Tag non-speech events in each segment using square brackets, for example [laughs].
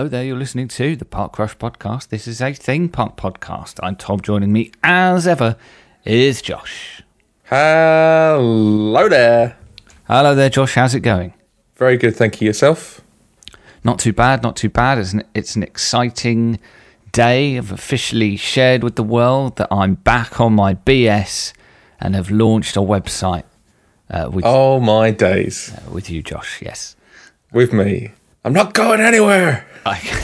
Hello there, you're listening to the Park Rush podcast. This is a Thing park podcast. I'm Tom, joining me as ever is Josh. Hello there. Hello there, Josh. How's it going? Very good, thank you. Yourself? Not too bad, not too bad. It's an, it's an exciting day. I've officially shared with the world that I'm back on my BS and have launched a website uh, with, Oh my days. uh, with you, Josh. Yes. With me. I'm not going anywhere. I,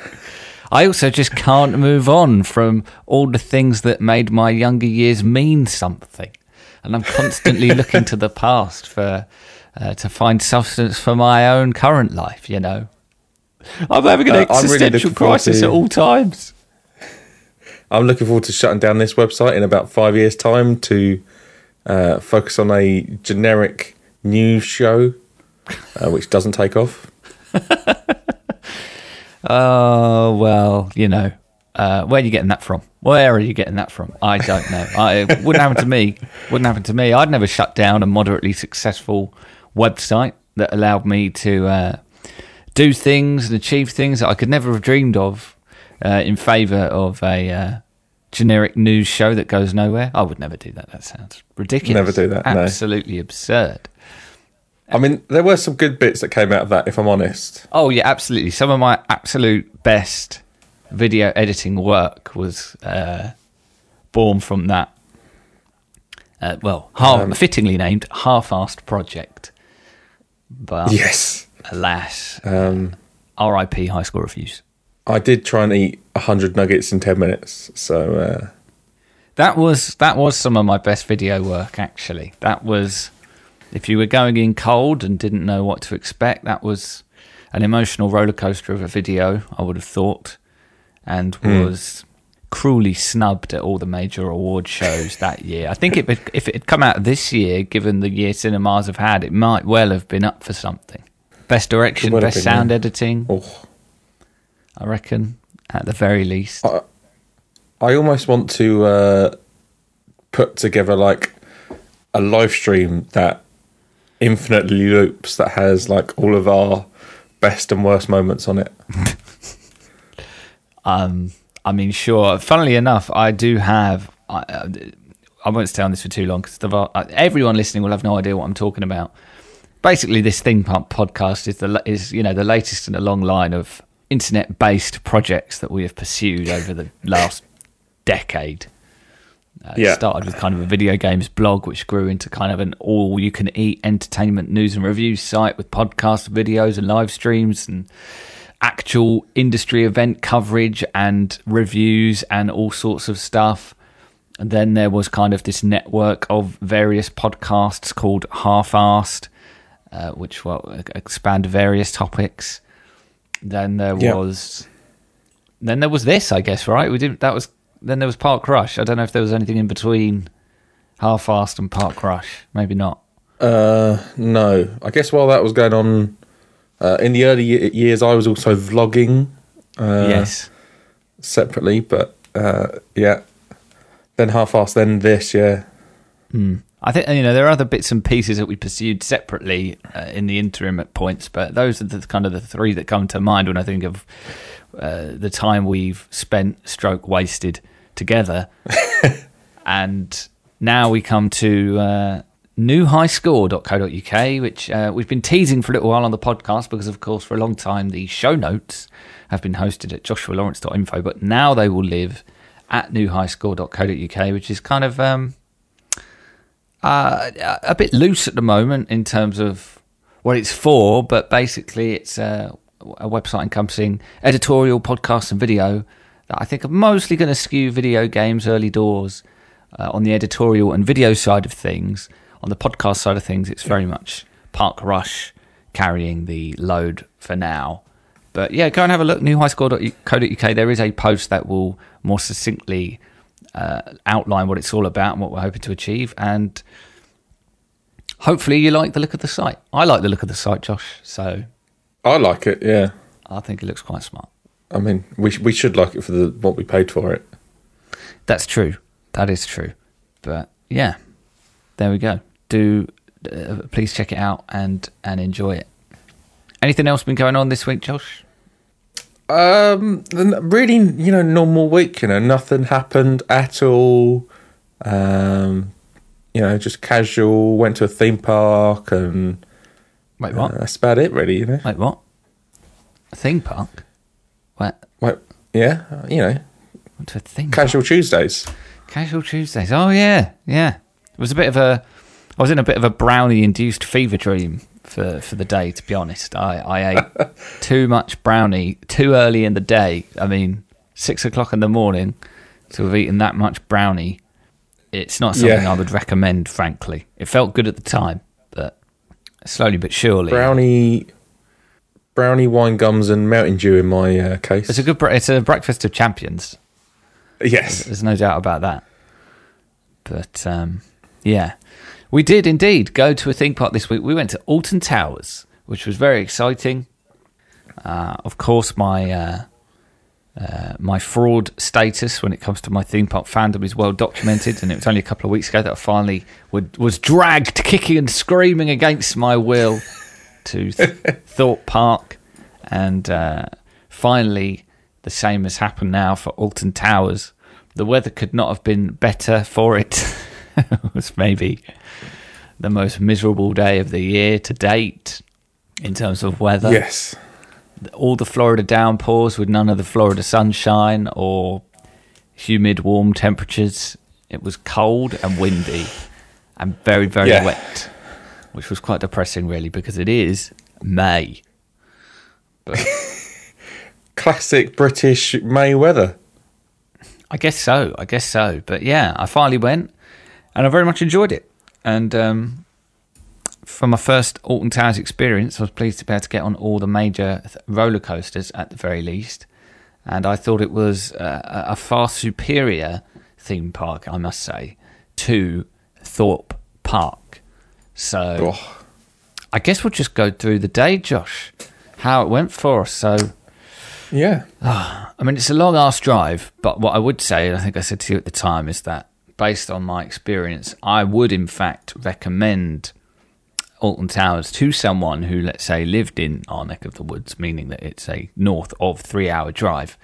[laughs] I also just can't move on from all the things that made my younger years mean something. And I'm constantly [laughs] looking to the past for uh, to find substance for my own current life, you know. I'm having an Uh, I'm really existential crisis to- at all times. [laughs] I'm looking forward to shutting down this website in about five years' time to uh, focus on a generic news show, uh, which doesn't take off. Oh well, you know, uh, where are you getting that from? Where are you getting that from? I don't know. I, it wouldn't happen to me. Wouldn't happen to me. I'd never shut down a moderately successful website that allowed me to uh, do things and achieve things that I could never have dreamed of uh, in favour of a uh, generic news show that goes nowhere. I would never do that. That sounds ridiculous. Never do that, no. Absolutely absurd. I mean, there were some good bits that came out of that, if I'm honest. Oh yeah, absolutely. Some of my absolute best video editing work was uh, born from that. Uh, well, half, Um, fittingly named half-assed project, but Yes. alas, Um, R.I.P. High School Reviews. I did try and eat 100 nuggets in 10 minutes, so uh, That was that was some of my best video work. Actually, that was if you were going in cold and didn't know what to expect. That was an emotional roller coaster of a video. I would have thought, and was cruelly snubbed at all the major award shows that year. I think it, if it had come out this year, given the year cinemas have had, it might well have been up for something. Best direction, best been, sound yeah. editing. oh. I reckon at the very least. I almost want to uh, put together like a live stream that infinitely loops that has like all of our best and worst moments on it. [laughs] Um, I mean, sure. Funnily enough, I do have. I, uh, I won't stay on this for too long because everyone listening will have no idea what I'm talking about. Basically, this Thing Pump podcast is the is you know the latest in a long line of internet-based projects that we have pursued over the last decade. Uh, It Yeah. started with kind of a video games blog, which grew into kind of an all-you-can-eat entertainment news and reviews site with podcasts, videos, and live streams, and actual industry event coverage and reviews and all sorts of stuff. And then there was kind of this network of various podcasts called Half-Assed, uh, which will expand various topics. Then there Yeah. was, then there was this, I guess, right? We didn't. that was then there was Park Rush. I don't know if there was anything in between Half-Assed and Park Rush. Maybe not. Uh, no, I guess while that was going on uh, in the early ye- years, I was also vlogging uh, yes. separately, but uh, yeah. Then half-assed, then this, yeah. I think you know there are other bits and pieces that we pursued separately uh, in the interim at points, but those are the kind of the three that come to mind when I think of uh, the time we've spent, stroke wasted together. [laughs] and now we come to uh, newhighscore.co.uk, which uh, we've been teasing for a little while on the podcast because, of course, for a long time the show notes have been hosted at joshualawrence.info, but now they will live at newhighscore.co.uk, which is kind of. Um, uh, a bit loose at the moment in terms of what it's for, but basically it's a, a website encompassing editorial, podcasts, and video that I think are mostly going to skew video games early doors uh, on the editorial and video side of things. On the podcast side of things, it's very much Park Rush carrying the load for now. But yeah, go and have a look. Newhighscore.co.uk. There is a post that will more succinctly uh, outline what it's all about and what we're hoping to achieve. And hopefully, you like the look of the site. I like the look of the site, Josh. So I like it, yeah. I think it looks quite smart. I mean, we sh- we should like it for the what we paid for it. That's true. That is true. But yeah, there we go. Do uh, please check it out and and enjoy it. Anything else been going on this week, Josh? Um, really, you know, normal week. You know, nothing happened at all. Um, you know, just casual. Went to a theme park, and Wait, uh, what? that's about it, really. You know, Wait, what? A theme park? What? Wait, yeah, you know, What to a theme casual Tuesdays. Casual Tuesdays. Oh yeah, yeah. It was a bit of a. I was in a bit of a brownie-induced fever dream for for the day. To be honest, I I [laughs] ate too much brownie too early in the day. I mean, six o'clock in the morning to have eaten that much brownie. It's not something Yeah. I would recommend. Frankly, it felt good at the time, but slowly but surely, Brownie, brownie, wine gums, and Mountain Dew in my uh, case. it's a good. It's a breakfast of champions. yes, There's no doubt about that. But um, yeah, we did indeed go to a theme park this week. We went to Alton Towers, which was very exciting. Uh, of course, my uh, uh, my fraud status when it comes to my theme park fandom is well documented, and it was only a couple of weeks ago that I finally would, was dragged kicking and screaming against my will to Th- Thorpe Park, and uh, finally the same has happened now for Alton Towers. The weather could not have been better for it. [laughs] it was maybe the most miserable day of the year to date in terms of weather yes. all the Florida downpours with none of the Florida sunshine or humid, warm temperatures. It was cold and windy and very, very Yeah. wet, which was quite depressing, really, because it is May. But [laughs] Classic British May weather. I guess so. I guess so. But yeah, I finally went and I very much enjoyed it. And um, for my first Alton Towers experience, I was pleased to be able to get on all the major th- roller coasters at the very least. And I thought it was uh, a a far superior theme park, I must say, to Thorpe Park. So Oh, I guess we'll just go through the day, Josh, how it went for us. So. yeah. [sighs] I mean, it's a long ass drive, but what I would say, and I think I said to you at the time, is that based on my experience, I would in fact recommend Alton Towers to someone who, let's say, lived in our neck of the woods, meaning that it's a north of three hour drive.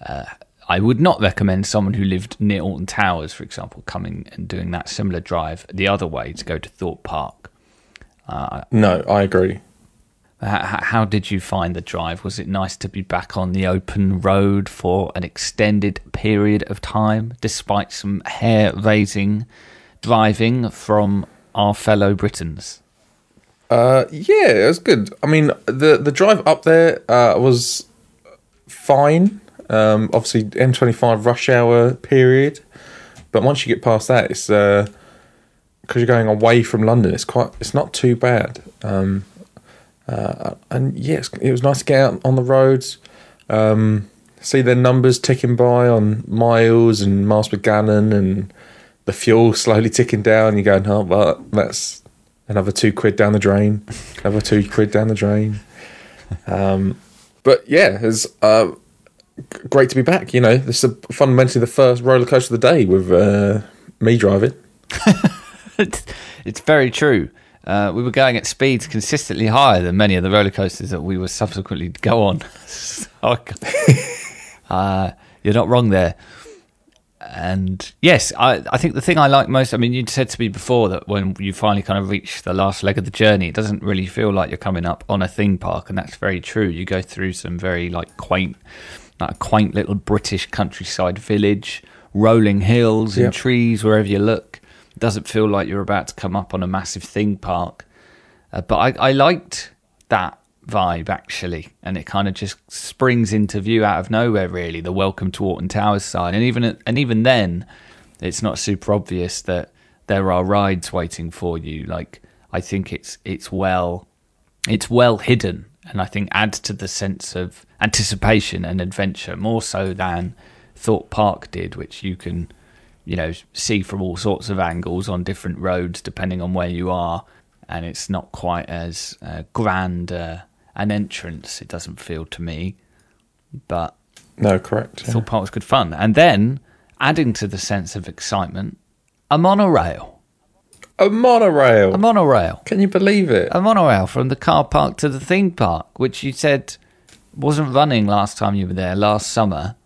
Uh, I would not recommend someone who lived near Alton Towers, for example, coming and doing that similar drive the other way to go to Thorpe Park. No, I agree. How, how did you find the drive? Was it nice to be back on the open road for an extended period of time, despite some hair raising driving from our fellow Britons? Uh, yeah, it was good. I mean, the the drive up there uh, was fine. Um, obviously, M25 rush hour period, but once you get past that, it's because you're going away from London. It's quite. It's not too bad. Um, uh, and yes, it was nice to get out on the roads, um, see their numbers ticking by on miles and miles per gallon, and the fuel slowly ticking down. You're going, oh, well, that's another two quid down the drain, another two quid down the drain. Um, but yeah, it's uh, great to be back. You know, this is fundamentally the first roller coaster of the day with uh, me driving. [laughs] it's, very true. Uh, we were going at speeds consistently higher than many of the roller coasters that we were subsequently to go on. [laughs] So [laughs] uh, you're not wrong there. And yes, I, I think the thing I like most, I mean, you said to me before that when you finally kind of reach the last leg of the journey, it doesn't really feel like you're coming up on a theme park. And that's very true. You go through some very like quaint, like a quaint little British countryside village, rolling hills and Yep. trees wherever you look. It doesn't feel like you're about to come up on a massive theme park. Uh, but I, I liked that vibe actually, and it kind of just springs into view out of nowhere. Really, the Welcome to Alton Towers sign, and even and even then, it's not super obvious that there are rides waiting for you. Like I think it's it's well it's well hidden, and I think adds to the sense of anticipation and adventure more so than Thorpe Park did, which you can you know see from all sorts of angles on different roads depending on where you are and it's not quite as uh, grand uh, an entrance it doesn't feel to me but No, correct. I thought part was good fun and then adding to the sense of excitement a monorail A monorail. a monorail Can you believe it? a monorail from the car park to the theme park which you said wasn't running last time you were there last summer.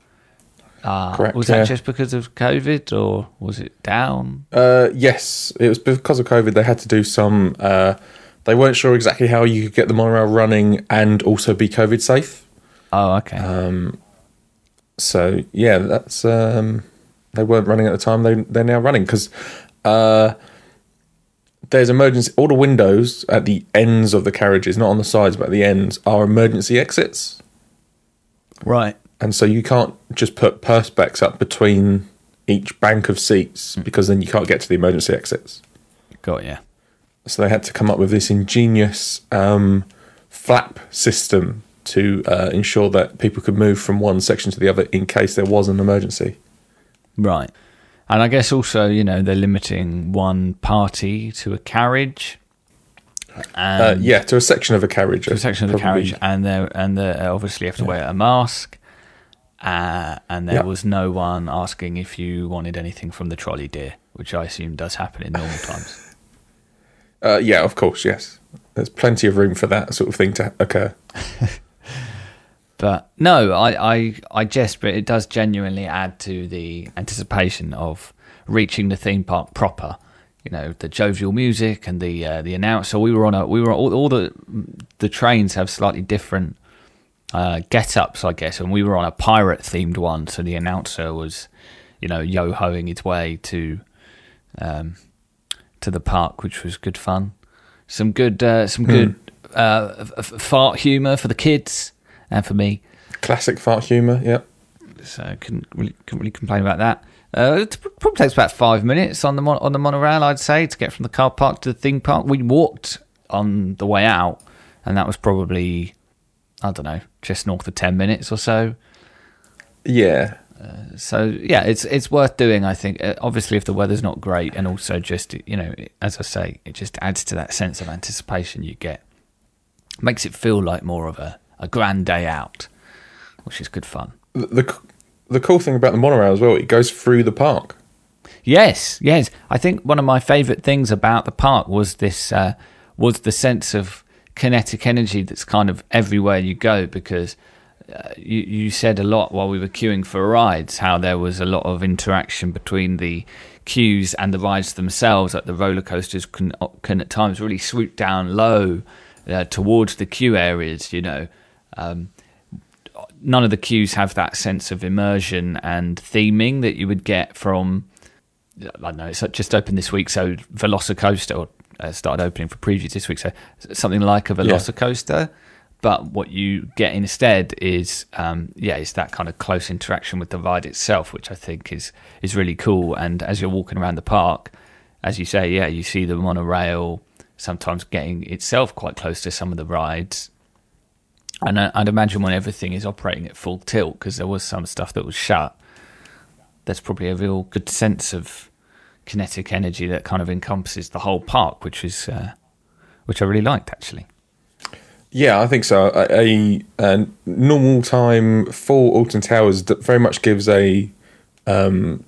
Uh, Correct, Was that yeah. just because of COVID, or was it down? Uh, yes, it was because of COVID. They had to do some. Uh, they weren't sure exactly how you could get the monorail running and also be COVID safe. Oh, okay. Uh, So yeah, that's um, they weren't running at the time. They they're now running because uh, there's emergency. All the windows at the ends of the carriages, not on the sides but at the ends, are emergency exits, right. and so you can't just put perspex up between each bank of seats because then you can't get to the emergency exits. Got you. So they had to come up with this ingenious um, flap system to uh, ensure that people could move from one section to the other in case there was an emergency. Right. And I guess also, you know, they're limiting one party to a carriage. And Uh, yeah, to a section of a carriage. to a section of the carriage, and they and they obviously have to wear a mask. Uh, and there Yeah. was no one asking if you wanted anything from the trolley dear, which I assume does happen in normal times. [laughs] Uh, yeah, of course, yes. There's plenty of room for that sort of thing to occur. [laughs] But no, I, I, I jest, but it does genuinely add to the anticipation of reaching the theme park proper. You know, the jovial music and the uh, the announcer. We were on a we were all, all the the trains have slightly different uh, get ups, I guess, and we were on a pirate themed one. So the announcer was, you know, yo hoing his way to um, to the park, which was good fun. Some good uh, some good uh, f- fart humour for the kids and for me. Classic fart humour, yeah. So couldn't really, couldn't really complain about that. Uh, it probably takes about five minutes on the mon- on the monorail, I'd say, to get from the car park to the theme park. We walked on the way out, and that was probably I don't know, just north of ten minutes or so. Yeah. So yeah, it's it's worth doing. I think. Uh, obviously, if the weather's not great, and also just you know, as I say, it just adds to that sense of anticipation you get. Makes it feel like more of a, a grand day out, which is good fun. The, the, the cool thing about the monorail as well, it goes through the park. Yes, yes. I think one of my favourite things about the park was this uh, was the sense of kinetic energy that's kind of everywhere you go because uh, you, you said a lot while we were queuing for rides how there was a lot of interaction between the queues and the rides themselves. Like the roller coasters can can at times really swoop down low uh, towards the queue areas. You know. Um, none of the queues have that sense of immersion and theming that you would get from I don't know, it's just opened this week, so Velocicoaster or, uh, started opening for previews this week, so something like a Velocicoaster. But what you get instead is, um, yeah, it's that kind of close interaction with the ride itself, which I think is is really cool. And as you're walking around the park, as you say, yeah, you see the monorail sometimes getting itself quite close to some of the rides. And I, I'd imagine when everything is operating at full tilt, because there was some stuff that was shut, there's probably a real good sense of kinetic energy that kind of encompasses the whole park, which is uh, which I really liked actually. Yeah, I think so. A, a, a normal time for Alton Towers very much gives a, um,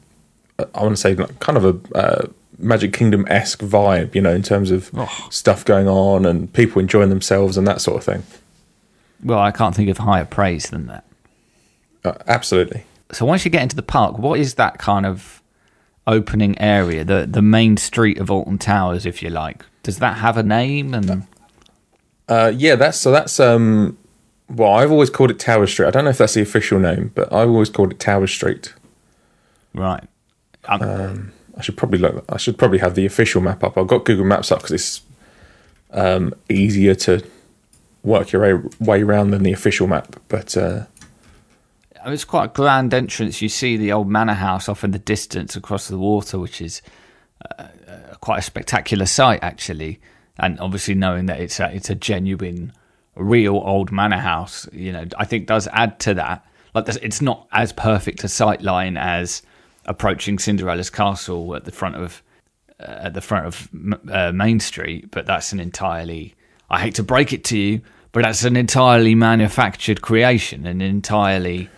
I want to say like kind of a uh, Magic Kingdom esque vibe, you know, in terms of Oh. stuff going on and people enjoying themselves and that sort of thing. Well, I can't think of higher praise than that. Uh, absolutely. So once you get into the park, what is that kind of opening area, the the main street of Alton Towers, if you like? Does that have a name? And Uh, yeah, that's so. That's um. Well, I've always called it Tower Street. I don't know if that's the official name, but I've always called it Tower Street. right, um, I should probably look. I should probably have the official map up. I've got Google Maps up because it's um, easier to work your way, around than the official map. But uh, it's quite a grand entrance. You see the old manor house off in the distance across the water, which is uh, uh, quite a spectacular sight, actually. And obviously, knowing that it's a, it's a genuine, real old manor house, you know, I think does add to that. Like, it's not as perfect a sight line as approaching Cinderella's castle at the front of uh, at the front of uh, Main Street, but that's an entirely. I hate to break it to you, but that's an entirely manufactured creation, an entirely.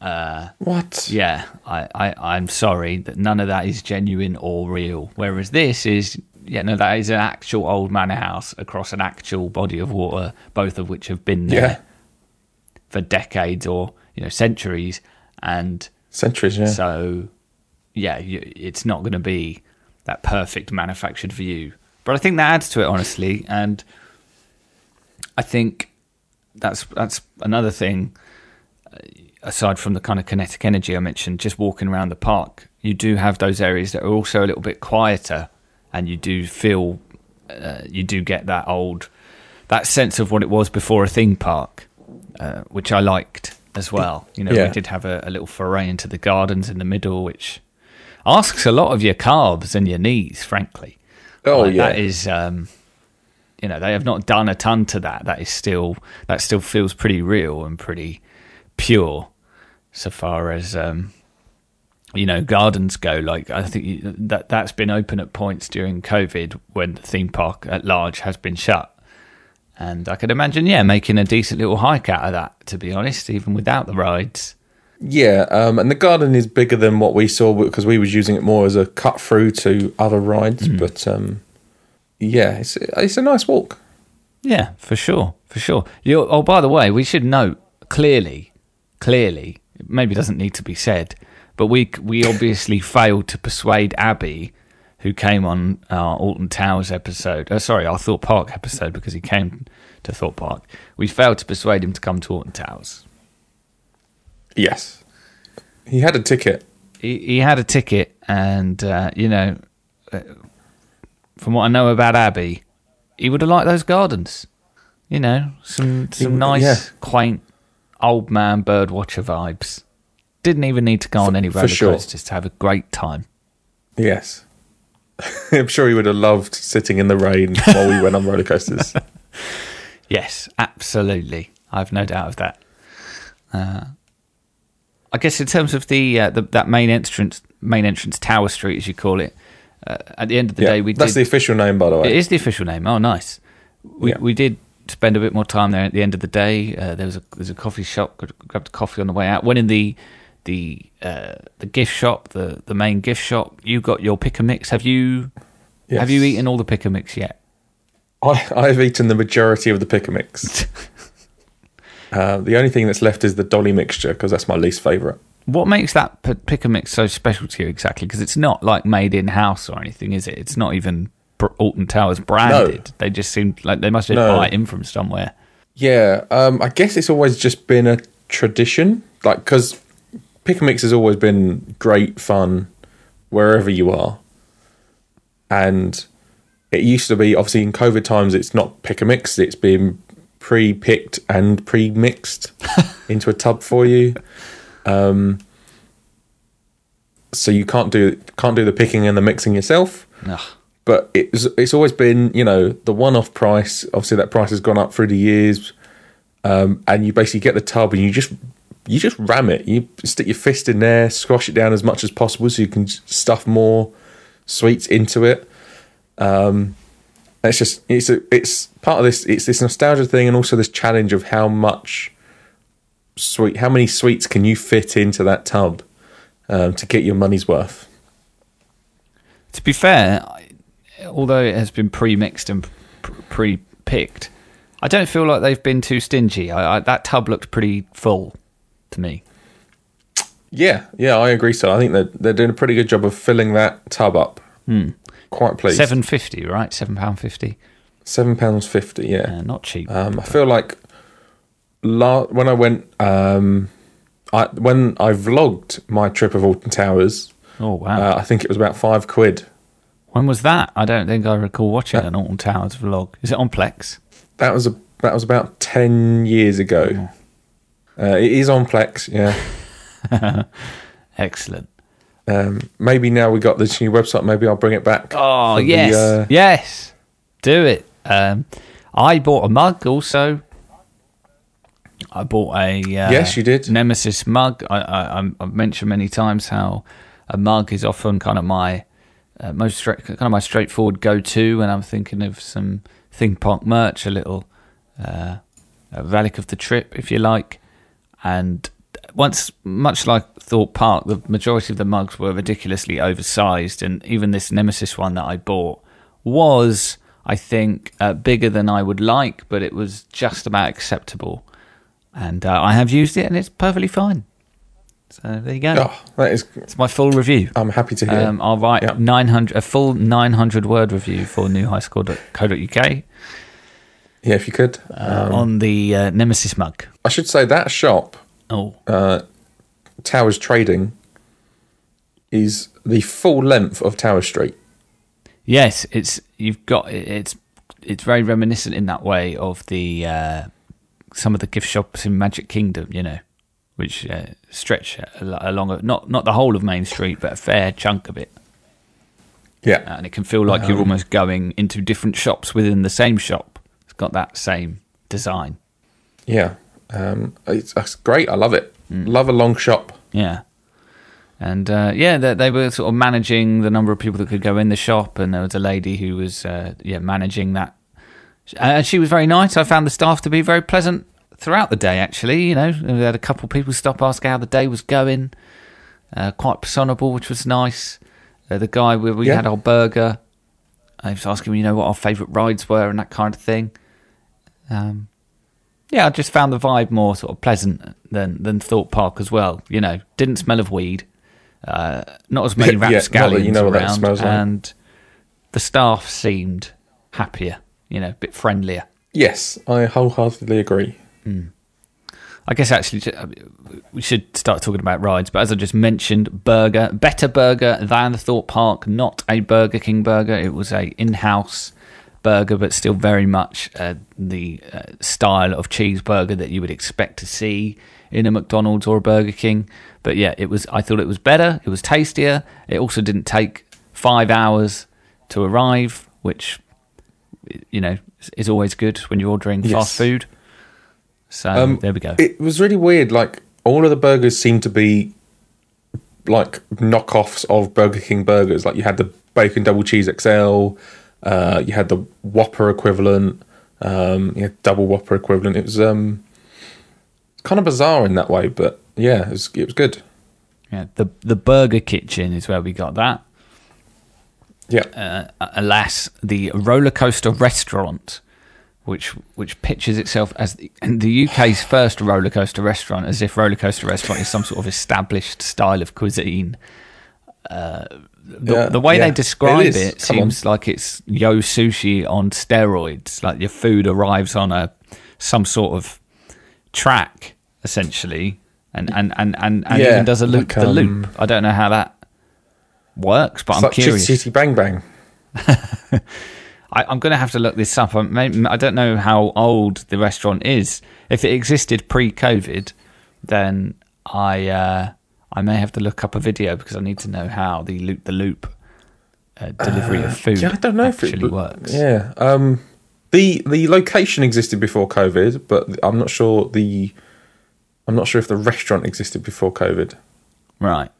Uh, what? Yeah, I, I, I'm sorry that none of that is genuine or real. Whereas this is, yeah, no, that is an actual old manor house across an actual body of water, both of which have been there Yeah. for decades or you know centuries, and Centuries, yeah. so yeah, you, it's not going to be that perfect manufactured view. But I think that adds to it, honestly, and I think that's that's another thing. uh, Aside from the kind of kinetic energy I mentioned, just walking around the park, you do have those areas that are also a little bit quieter, and you do feel, uh, you do get that old, that sense of what it was before a theme park, uh, which I liked as well. You know, Yeah. we did have a, a little foray into the gardens in the middle, which asks a lot of your calves and your knees, frankly. Oh, Like, yeah. that is, um, you know, they have not done a ton to that. That is still that still feels pretty real and pretty pure, so far as um, you know gardens go. Like I think that that's been open at points during COVID when the theme park at large has been shut. And I could imagine, yeah, making a decent little hike out of that. To be honest, even without the rides. Yeah, um, and the garden is bigger than what we saw because we was using it more as a cut through to other rides. Hmm. But um, yeah, it's it's a nice walk. Yeah, for sure, for sure. You, oh, by the way, we should note clearly, clearly, it maybe doesn't need to be said, but we we obviously [laughs] failed to persuade Abby, who came on our Alton Towers episode. Uh, sorry, our Thorpe Park episode because he came to Thorpe Park. We failed to persuade him to come to Alton Towers. Yes, he had a ticket. He, he had a ticket, and uh, you know, uh, from what I know about Abbey, he would have liked those gardens. You know, some some nice, yeah. quaint, old man birdwatcher vibes. Didn't even need to go on any for roller sure. coasters to have a great time. Yes, [laughs] I'm sure he would have loved sitting in the rain while we went on roller coasters. [laughs] Yes, absolutely. I've no doubt of that. Uh, I guess in terms of the, uh, the that main entrance, main entrance Tower Street, as you call it, uh, at the end of the yeah, day, we that's did. the official name, by the way. It is the official name. Oh, nice. We Yeah. we did spend a bit more time there at the end of the day. Uh, there was a there's a coffee shop. Grabbed a coffee on the way out. Went in the the uh, the gift shop, the the main gift shop. You got your pick a mix. Have you Yes. have you eaten all the pick a mix yet? I, I've eaten the majority of the pick a mix. [laughs] uh, the only thing that's left is the dolly mixture because that's my least favourite. What makes that p- pick a mix so special to you exactly? Because it's not like made in house or anything, is it? It's not even Br- Alton Towers branded. They just seem like they must have No. buy it in from somewhere. Yeah, um, I guess it's always just been a tradition, like because pick a mix has always been great fun wherever you are, and it used to be obviously in COVID times it's not pick a mix, it's been pre-picked and pre-mixed [laughs] into a tub for you. Um, so you can't do can't do the picking and the mixing yourself Ugh. but it's it's always been you know the one off price. Obviously, that price has gone up through the years, um, and you basically get the tub and you just you just ram it. You stick your fist in there, squash it down as much as possible, so you can stuff more sweets into it. Um, it's just it's a, it's part of this. It's this nostalgia thing, and also this challenge of how much sweet, how many sweets can you fit into that tub um, to get your money's worth. To be fair, I- although it has been pre-mixed and pre-picked, I don't feel like they've been too stingy. I, I, that tub looked pretty full to me. Yeah, yeah, I agree. So I think that they're doing a pretty good job of filling that tub up. Quite pleased. Seven fifty, right? Seven pound fifty. seven pounds fifty. Yeah, Uh, not cheap. um, I feel like la- when I went, um, I when I vlogged my trip of Alton Towers, oh wow! uh, I think it was about five quid. when was that? I don't think I recall watching an Alton Towers vlog. Is it on Plex? That was a that was about ten years ago. Uh, it is on Plex. Yeah. [laughs] Excellent. Um, maybe now we got this new website. Maybe I'll bring it back. Oh for the, yes, uh, yes, do it. Um, I bought a mug also. I bought a uh, Yes, you did. Nemesis mug. I, I, I've mentioned many times how a mug is often kind of my uh, most straight, kind of my straightforward go-to when I'm thinking of some Think park merch, a little uh, a relic of the trip, if you like. And once, much like Thorpe Park, the majority of the mugs were ridiculously oversized, and even this Nemesis one that I bought was, I think, uh, bigger than I would like, but it was just about acceptable. And uh, I have used it, and it's perfectly fine. So there you go. Oh, that is. It's my full review. I'm happy to hear. Um, I'll write Yeah. 900 a full 900 word review for newhighscore.co.uk yeah, if you could. uh, Um, on the uh, Nemesis mug. I should say that shop, Oh, uh, Towers Trading, is the full length of Tower Street. yes, it's you've got it's it's very reminiscent in that way of the uh, some of the gift shops in Magic Kingdom, you know, which uh, stretch along a, not not the whole of Main Street, but a fair chunk of it. Yeah. and it can feel like you're almost going into different shops within the same shop. It's got that same design. Yeah. Um, it's, it's great. I love it. Mm. Love a long shop. Yeah. And uh, yeah, they, they were sort of managing the number of people that could go in the shop, and there was a lady who was uh, yeah managing that, and she was very nice. I found the staff to be very pleasant throughout the day. Actually, you know, we had a couple of people stop ask how the day was going, uh, quite personable, which was nice. Uh, the guy where we Yeah. had our burger, I was asking, you know, what our favourite rides were and that kind of thing. Um, yeah, I just found the vibe more sort of pleasant than than Thorpe Park as well. You know, didn't smell of weed, uh, not as many [laughs] Yeah, not you know what that around, smells like. and the staff seemed happier. You know, a bit friendlier. Yes, I wholeheartedly agree. I guess actually uh, we should start talking about rides, but as I just mentioned, burger, better burger than the Thorpe Park, not a Burger King burger. It was a in-house burger, but still very much uh, the uh, style of cheeseburger that you would expect to see in a McDonald's or a Burger King. But yeah, it was. I thought it was better. It was tastier. It also didn't take five hours to arrive, which you know is always good when you're ordering Yes. fast food. So Um, there we go. It was really weird. Like all of the burgers seemed to be like knockoffs of Burger King burgers. Like you had the bacon double cheese XL, uh, you had the Whopper equivalent, um, you had double Whopper equivalent. It was um, kind of bizarre in that way, but yeah, it was, it was good. Yeah, the the Burger Kitchen is where we got that. Yeah, Uh, alas, the roller coaster restaurant, which which pitches itself as the, the UK's first roller coaster restaurant, as if roller coaster restaurant is some sort of established style of cuisine. Uh, the, Yeah, the way yeah, they describe it it. Come on. seems like it's yo sushi on steroids. Like your food arrives on a some sort of track, essentially, and and and and, and Yeah, even does a loop like, the um, loop. I don't know how that works, but it's I'm like curious. Chitty Bang Bang. [laughs] I, I'm going to have to look this up. I, may, I don't know how old the restaurant is. If it existed pre-COVID, then I uh, I may have to look up a video because I need to know how the loop the loop uh, delivery of food Yeah, I don't know if actually it works. Yeah, um, the the location existed before COVID, but I'm not sure the I'm not sure if the restaurant existed before COVID. Right.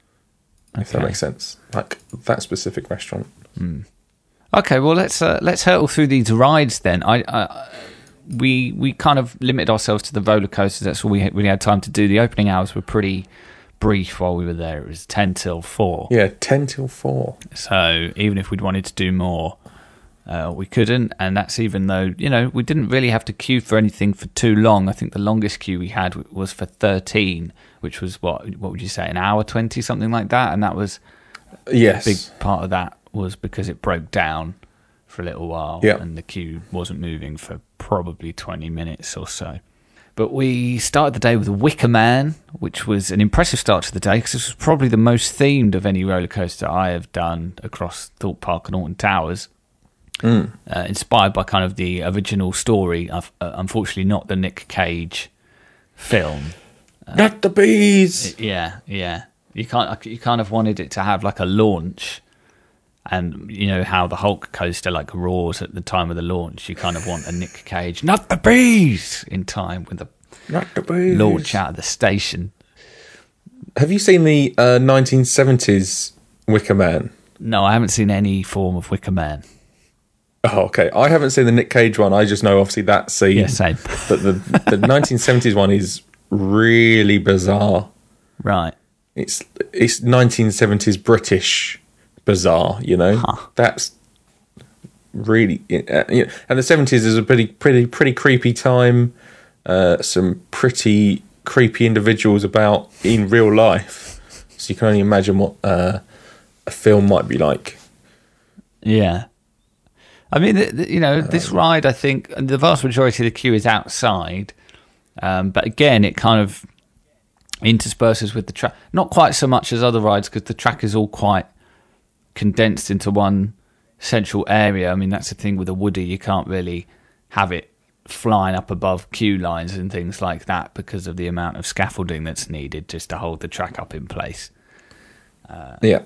If that makes sense, like that specific restaurant. Okay, well let's uh, let's hurtle through these rides then. I, I we we kind of limited ourselves to the roller coasters. That's all we had, we had time to do. The opening hours were pretty brief while we were there. It was ten till four. Yeah, ten till four. So even if we'd wanted to do more, uh, we couldn't. And that's even though you know we didn't really have to queue for anything for too long. I think the longest queue we had was for thirteen, which was what what would you say an hour twenty something like that. And that was Yes, big part of that was because it broke down for a little while Yeah. and the queue wasn't moving for probably 20 minutes or so. But we started the day with Wicker Man, which was an impressive start to the day because this was probably the most themed of any roller coaster I have done across Thorpe Park and Alton Towers. Uh, inspired by kind of the original story, of, uh, unfortunately, not the Nick Cage film. not the bees. Yeah, yeah. You can't. You kind of wanted it to have like a launch, and you know how the Hulk coaster like roars at the time of the launch. You kind of want a Nick Cage, not the bees, in time with the not the bees. launch out of the station. Have you seen the uh, 1970s Wicker Man? No, I haven't seen any form of Wicker Man. Oh, okay. I haven't seen the Nick Cage one. I just know obviously that scene. Yeah, same. [laughs] But the the 1970s one is really bizarre. right. It's it's 1970s British bizarre. You know, Huh. that's really. Uh, you know, and the 70s is a pretty pretty pretty creepy time. uh, some pretty creepy individuals about in real life. So you can only imagine what uh, a film might be like. Yeah. I mean, you know, this ride, I think the vast majority of the queue is outside. Um, but again, it kind of intersperses with the track. Not quite so much as other rides because the track is all quite condensed into one central area. I mean, that's the thing with a Woody, you can't really have it flying up above queue lines and things like that because of the amount of scaffolding that's needed just to hold the track up in place. Yeah.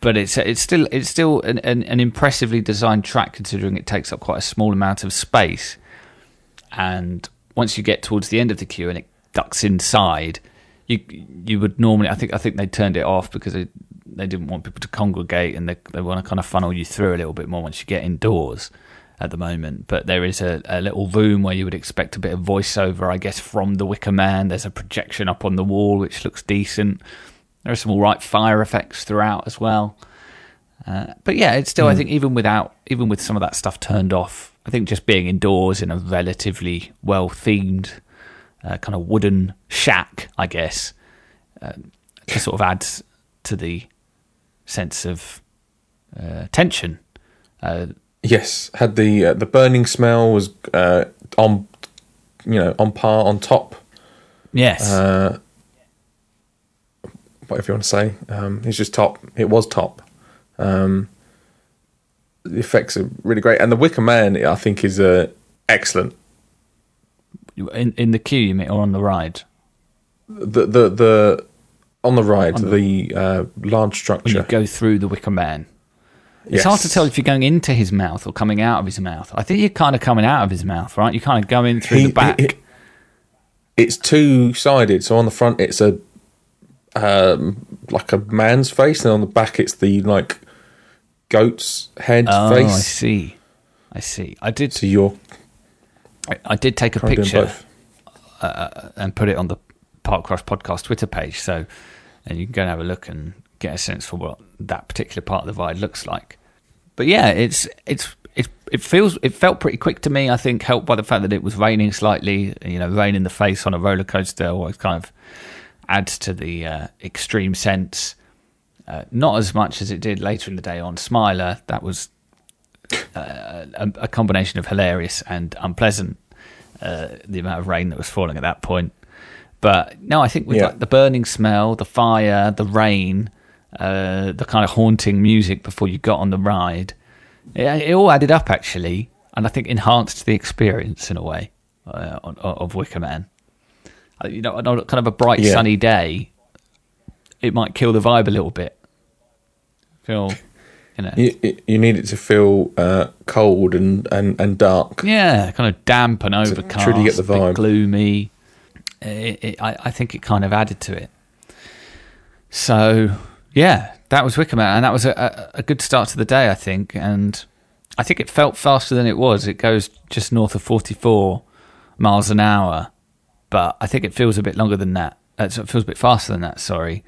But it's it's still it's still an, an, an impressively designed track considering it takes up quite a small amount of space. And once you get towards the end of the queue and it ducks inside, you you would normally I think I think they turned it off because they they didn't want people to congregate and they they want to kind of funnel you through a little bit more once you get indoors at the moment. But there is a, a little room where you would expect a bit of voiceover, I guess, from the Wicker Man. There's a projection up on the wall which looks decent. There are some all right fire effects throughout as well. Uh, but yeah, it's still I think even without even with some of that stuff turned off, I think just being indoors in a relatively well themed uh, kind of wooden shack, I guess, uh, just sort of adds to the sense of uh, tension. Uh, Yes, had the uh, the burning smell was uh, on, you know, on par on top. yes, Uh, whatever you want to say, um, it's just top. It was top. Um, the effects are really great, and the Wicker Man, I think, is uh, excellent. in in the queue, you mean, or on the ride? The the the on the ride, the, uh, large structure. you go through the Wicker Man. It's hard to tell if you're going into his mouth or coming out of his mouth. I think you're kind of coming out of his mouth, right? You're kind of go in through He- the back. he- it's two sided. So on the front, it's a um, like a man's face, and on the back, it's the like goat's head oh, I see. I see. I did. So you're I, I did take a kind of doing picture both. and put it on the Park Rush podcast Twitter page. So, and you can go and have a look and get a sense for what that particular part of the ride looks like. But yeah, it's it's it it feels it felt pretty quick to me. I think helped by the fact that it was raining slightly. You know, rain in the face on a roller coaster always kind of adds to the uh, extreme sense. Uh, not as much as it did later in the day on Smiler. That was uh, a, a combination of hilarious and unpleasant. Uh, the amount of rain that was falling at that point. But no, I think with Yeah. like the burning smell, the fire, the rain, uh, the kind of haunting music before you got on the ride, it, it all added up actually, and I think enhanced the experience in a way uh, of Wicker Man. Uh, You know, on a kind of a bright Yeah. sunny day, it might kill the vibe a little bit. Feel, you know, You, you- need it to feel uh, cold and, and, and dark. Yeah, kind of damp and overcast, truly get the vibe. gloomy. It, it, I, I think it kind of added to it. So yeah, that was Wicker Man, and that was a, a, good start to the day, I think. And I think it felt faster than it was. It goes just north of forty-four miles an hour, but I think it feels a bit longer than that. Uh, so it feels a bit faster than that. Sorry.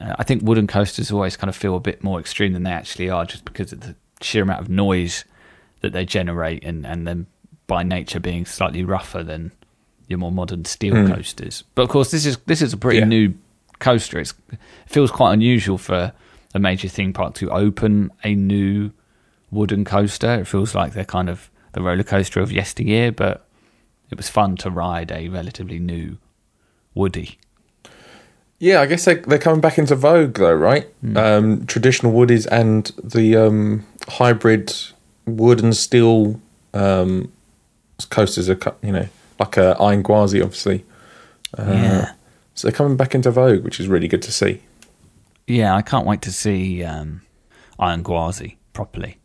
Uh, I think wooden coasters always kind of feel a bit more extreme than they actually are, just because of the sheer amount of noise that they generate, and and then by nature being slightly rougher than your more modern steel coasters. But of course, this is this is a pretty Yeah. new coaster. It's, it feels quite unusual for a major theme park to open a new wooden coaster. It feels like they're kind of the roller coaster of yesteryear, but it was fun to ride a relatively new Woody. Yeah, I guess they, they're coming back into vogue though, right? Hmm. Um, traditional woodies and the um, hybrid wood and steel um, coasters are, you know, like a Iron Gwazi, obviously. Uh, yeah. So they're coming back into vogue, which is really good to see. Yeah, I can't wait to see um, Iron Gwazi properly.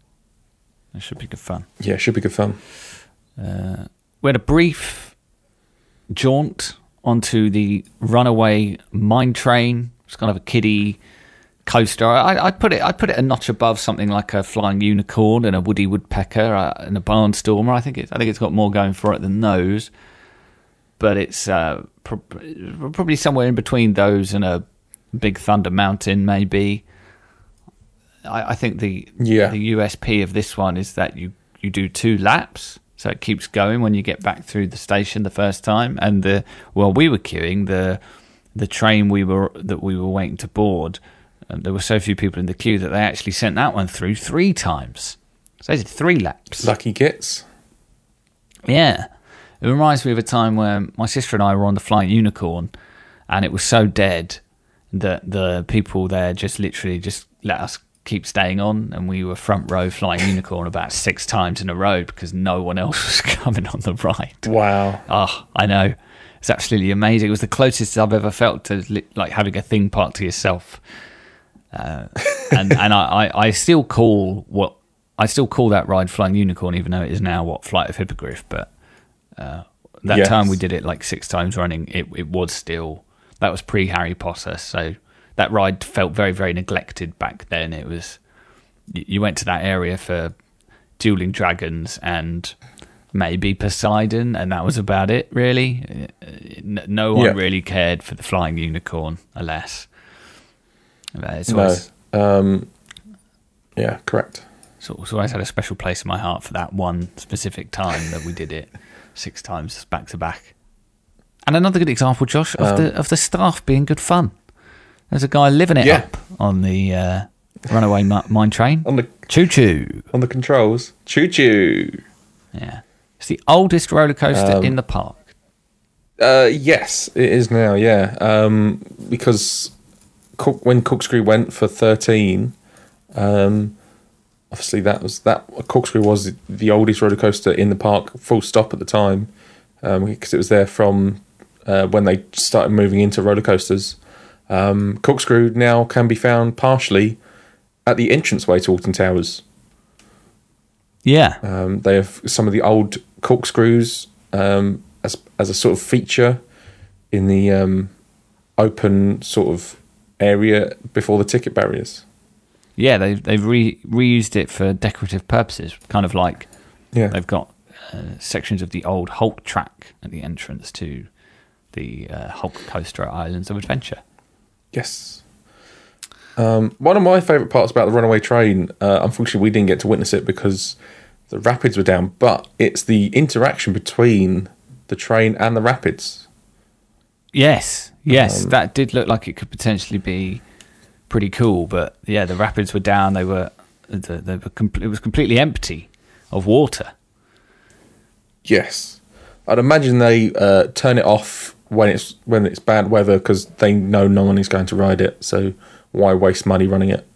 It should be good fun. Yeah, it should be good fun. Uh, we had a brief jaunt onto the runaway mine train. It's kind of a kiddie coaster. I, I'd put it. I'd put it a notch above something like a flying unicorn and a woody woodpecker uh, and a barnstormer. I think it's. I think it's got more going for it than those. But it's uh, pro- probably somewhere in between those and a big thunder mountain, maybe. I, I think the Yeah. the USP of this one is that you you do two laps, so it keeps going when you get back through the station the first time. And the while we were queuing, the the train we were that we were waiting to board, there were so few people in the queue that they actually sent that one through three times. So they did three laps. Lucky gets. Yeah. It reminds me of a time where my sister and I were on the Flying Unicorn and it was so dead that the people there just literally just let us keep staying on and we were front row Flying Unicorn about six times in a row because no one else [laughs] was coming on the ride. Wow. Oh, I know. It's absolutely amazing. It was the closest I've ever felt to like having a theme park to yourself. Uh, and and I, I, I still call what I still call that ride Flying Unicorn, even though it is now what Flight of Hippogriff. But uh, that Yes. time we did it like six times running. It it was still that was pre Harry Potter, so that ride felt very very neglected back then. It was you went to that area for dueling dragons and maybe Poseidon, and that was about it. Really, no one Yeah. really cared for the Flying Unicorn, alas. Uh, It's No. Um, yeah, correct. So it's always had a special place in my heart for that one specific time that we did it six times back to back. And another good example, Josh, of the of the staff being good fun. There's a guy living it Yeah. up on the uh, runaway mi- mine train. On the Choo choo. on the controls, choo choo. Yeah, it's the oldest roller coaster in the park. Uh, yes, it is now. Yeah, um, because Cook, when Corkscrew went for thirteen, um, obviously that was that Corkscrew was the oldest roller coaster in the park. Full stop at the time, because it was there from uh, when they started moving into roller coasters. Um, Corkscrew now can be found partially at the entranceway to Alton Towers. Yeah, Um, they have some of the old corkscrews um, as as a sort of feature in the um, open sort of area before the ticket barriers. yeah, they've they've re- reused it for decorative purposes, kind of like Yeah, They've got uh, sections of the old Hulk track at the entrance to the uh, Hulk coaster at Islands of Adventure. Yes. Um, one of my favourite parts about the runaway train, uh, unfortunately, we didn't get to witness it because the rapids were down. But it's the interaction between the train and the rapids. Yes, yes, that did look like it could potentially be pretty cool. But yeah, the rapids were down. They were the, they were it was completely empty of water. Yes, I'd imagine they uh, turn it off when it's when it's bad weather because they know no one is going to ride it. So why waste money running it?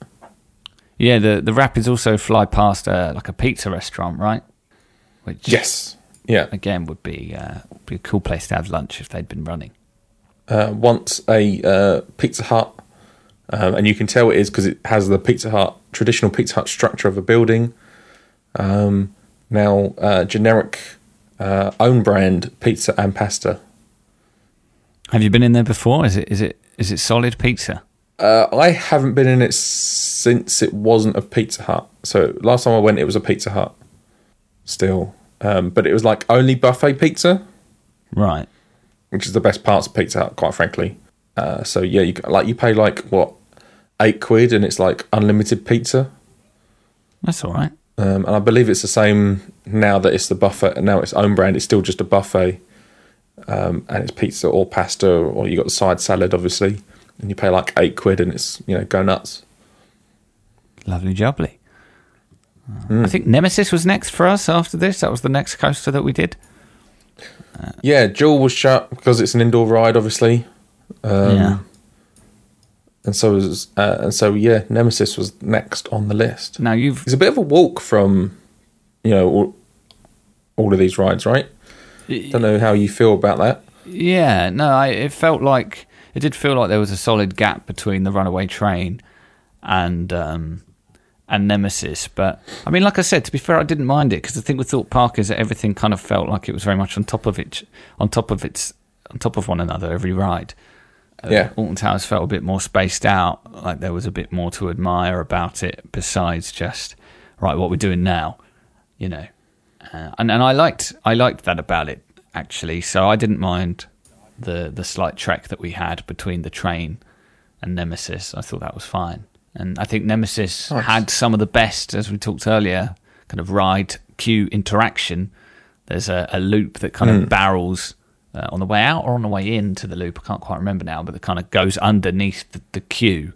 Yeah, the the rapids also fly past uh, like a pizza restaurant, right? Which Yes, yeah. again would be uh, be a cool place to have lunch if they'd been running. Uh, once a uh, Pizza Hut, um, and you can tell it is because it has the Pizza Hut traditional Pizza Hut structure of a building. Um, now uh, generic uh, own brand pizza and pasta. Have you been in there before? Is it is it is it solid pizza? Uh, I haven't been in it since it wasn't a Pizza Hut. So last time I went, it was a Pizza Hut. Still, um, but it was like only buffet pizza, Right. which is the best parts of Pizza Hut, quite frankly. Uh, so yeah, you like you pay like what eight quid, and it's like unlimited pizza. That's all right. Um, and I believe it's the same now that it's the buffet, and now it's own brand. It's still just a buffet, um, and it's pizza or pasta, or you got the side salad, obviously, and you pay like eight quid, and it's you know go nuts. Lovely jubbly. I think Nemesis was next for us after this. That was the next coaster that we did. Yeah, Jewel was shut because it's an indoor ride, obviously. Um, yeah. and so was uh, and so yeah, Nemesis was next on the list. Now you've It's a bit of a walk from, you know, all, all of these rides, right? Don't know how you feel about that. yeah no. I it felt like it did feel like there was a solid gap between the runaway train and um and Nemesis. But I mean, like I said, to be fair, I didn't mind it because the thing with Thorpe Park is that everything kind of felt like it was very much on top of it, on top of its, on top of one another. Every ride. Uh, Yeah. Alton Towers felt a bit more spaced out, like there was a bit more to admire about it besides just right what we're doing now, you know. Uh, and and I liked I liked that about it actually, so I didn't mind the the slight trek that we had between the train and Nemesis. I thought that was fine, and I think Nemesis Nice. had some of the best, as we talked earlier, kind of ride queue interaction There's a, a loop that kind of barrels uh, on the way out or on the way into the loop. I can't quite remember now, but it kind of goes underneath the, the queue,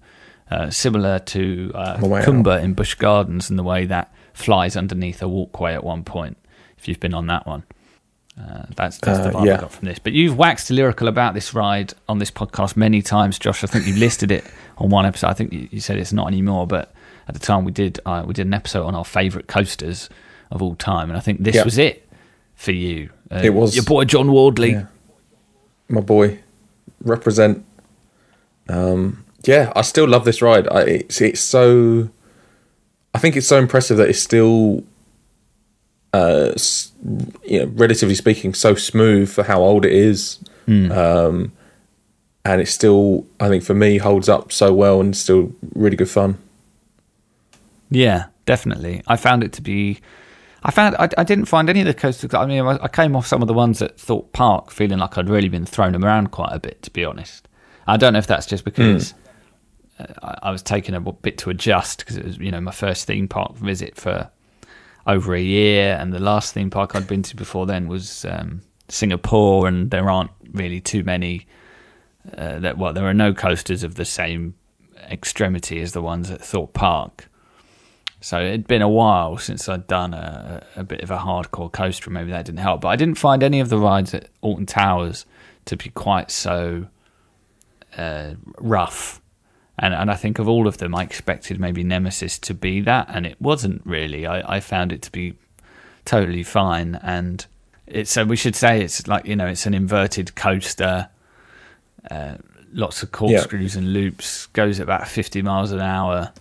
uh, similar to uh, Kumba in Busch Gardens, and the way that flies underneath a walkway at one point. If you've been on that one. Uh, that's that's the Uh, vibe yeah. I got from this. But you've waxed lyrical about this ride on this podcast many times, Josh. I think you listed it on one episode. I think you, you said it's not anymore, but at the time we did uh, we did an episode on our favourite coasters of all time, and I think this Yeah. was it for you. Uh, It was. your boy John Wardley. Yeah. My boy, represent. Um, yeah, I still love this ride. I, it's it's so. I think it's so impressive that it's still, uh, you know, relatively speaking, so smooth for how old it is. Um, and it still, I think, for me, holds up so well and still really good fun. Yeah, definitely. I found it to be. I found I, I didn't find any of the coasters. I mean, I, I came off some of the ones at Thorpe Park feeling like I'd really been thrown around quite a bit, to be honest. I don't know if that's just because uh, I, I was taking a bit to adjust because it was you know my first theme park visit for over a year, and the last theme park I'd been to before then was um, Singapore, and there aren't really too many. Uh, that well, there are no coasters of the same extremity as the ones at Thorpe Park. So it'd been a while since I'd done a, a bit of a hardcore coaster. Maybe that didn't help, but I didn't find any of the rides at Alton Towers to be quite so uh, rough. And and I think of all of them, I expected maybe Nemesis to be that, and it wasn't really. I, I found it to be totally fine, and it's so we should say it's like you know it's an inverted coaster. Uh, lots of corkscrews and loops. Goes at about fifty miles an hour.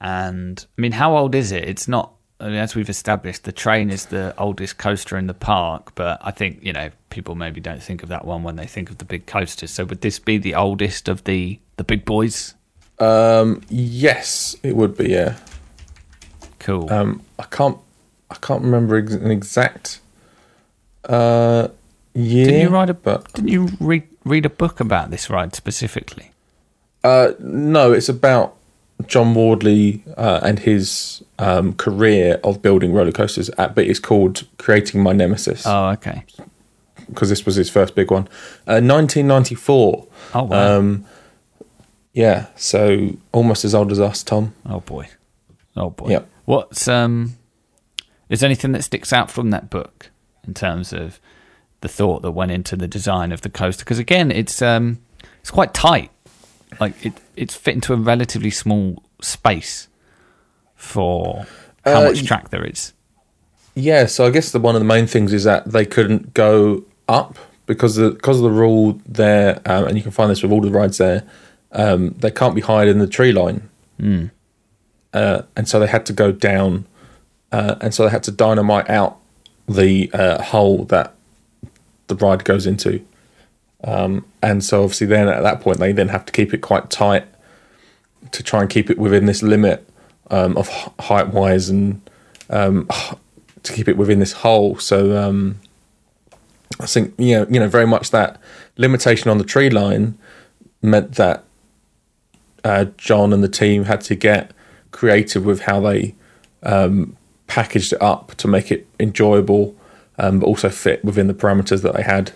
And I mean, how old is it? It's not. I mean, as we've established, the train is the oldest coaster in the park. But I think you know people maybe don't think of that one when they think of the big coasters. So would this be the oldest of the the big boys? Um, yes, it would be. Yeah. Cool. Um, I can't. I can't remember ex- an exact uh, year. Didn't you write a? But Didn't you read read a book about this ride specifically? uh, no, it's about John Wardley uh, and his um, career of building roller coasters. At, but it's called "Creating My Nemesis" Oh, okay. because this was his first big one. Uh, 1994. Oh wow. Um, yeah, so almost as old as us, Tom. oh boy. Oh boy. Yep. What's um? Is there anything that sticks out from that book in terms of the thought that went into the design of the coaster? Because again, it's um, it's quite tight. Like it, it's fit into a relatively small space for how Uh, much track there is. Yeah, so I guess the one of the main things is that they couldn't go up because the because of the rule there, um, and you can find this with all the rides there. Um, they can't be higher than the tree line, uh, and so they had to go down, uh, and so they had to dynamite out the uh, hole that the ride goes into, um, and so obviously then at that point they then have to keep it quite tight to try and keep it within this limit um, of height wise and um, [sighs] to keep it within this hole. So um, I think you know, you know, very much that limitation on the tree line meant that uh, John and the team had to get creative with how they um, packaged it up to make it enjoyable, um, but also fit within the parameters that they had.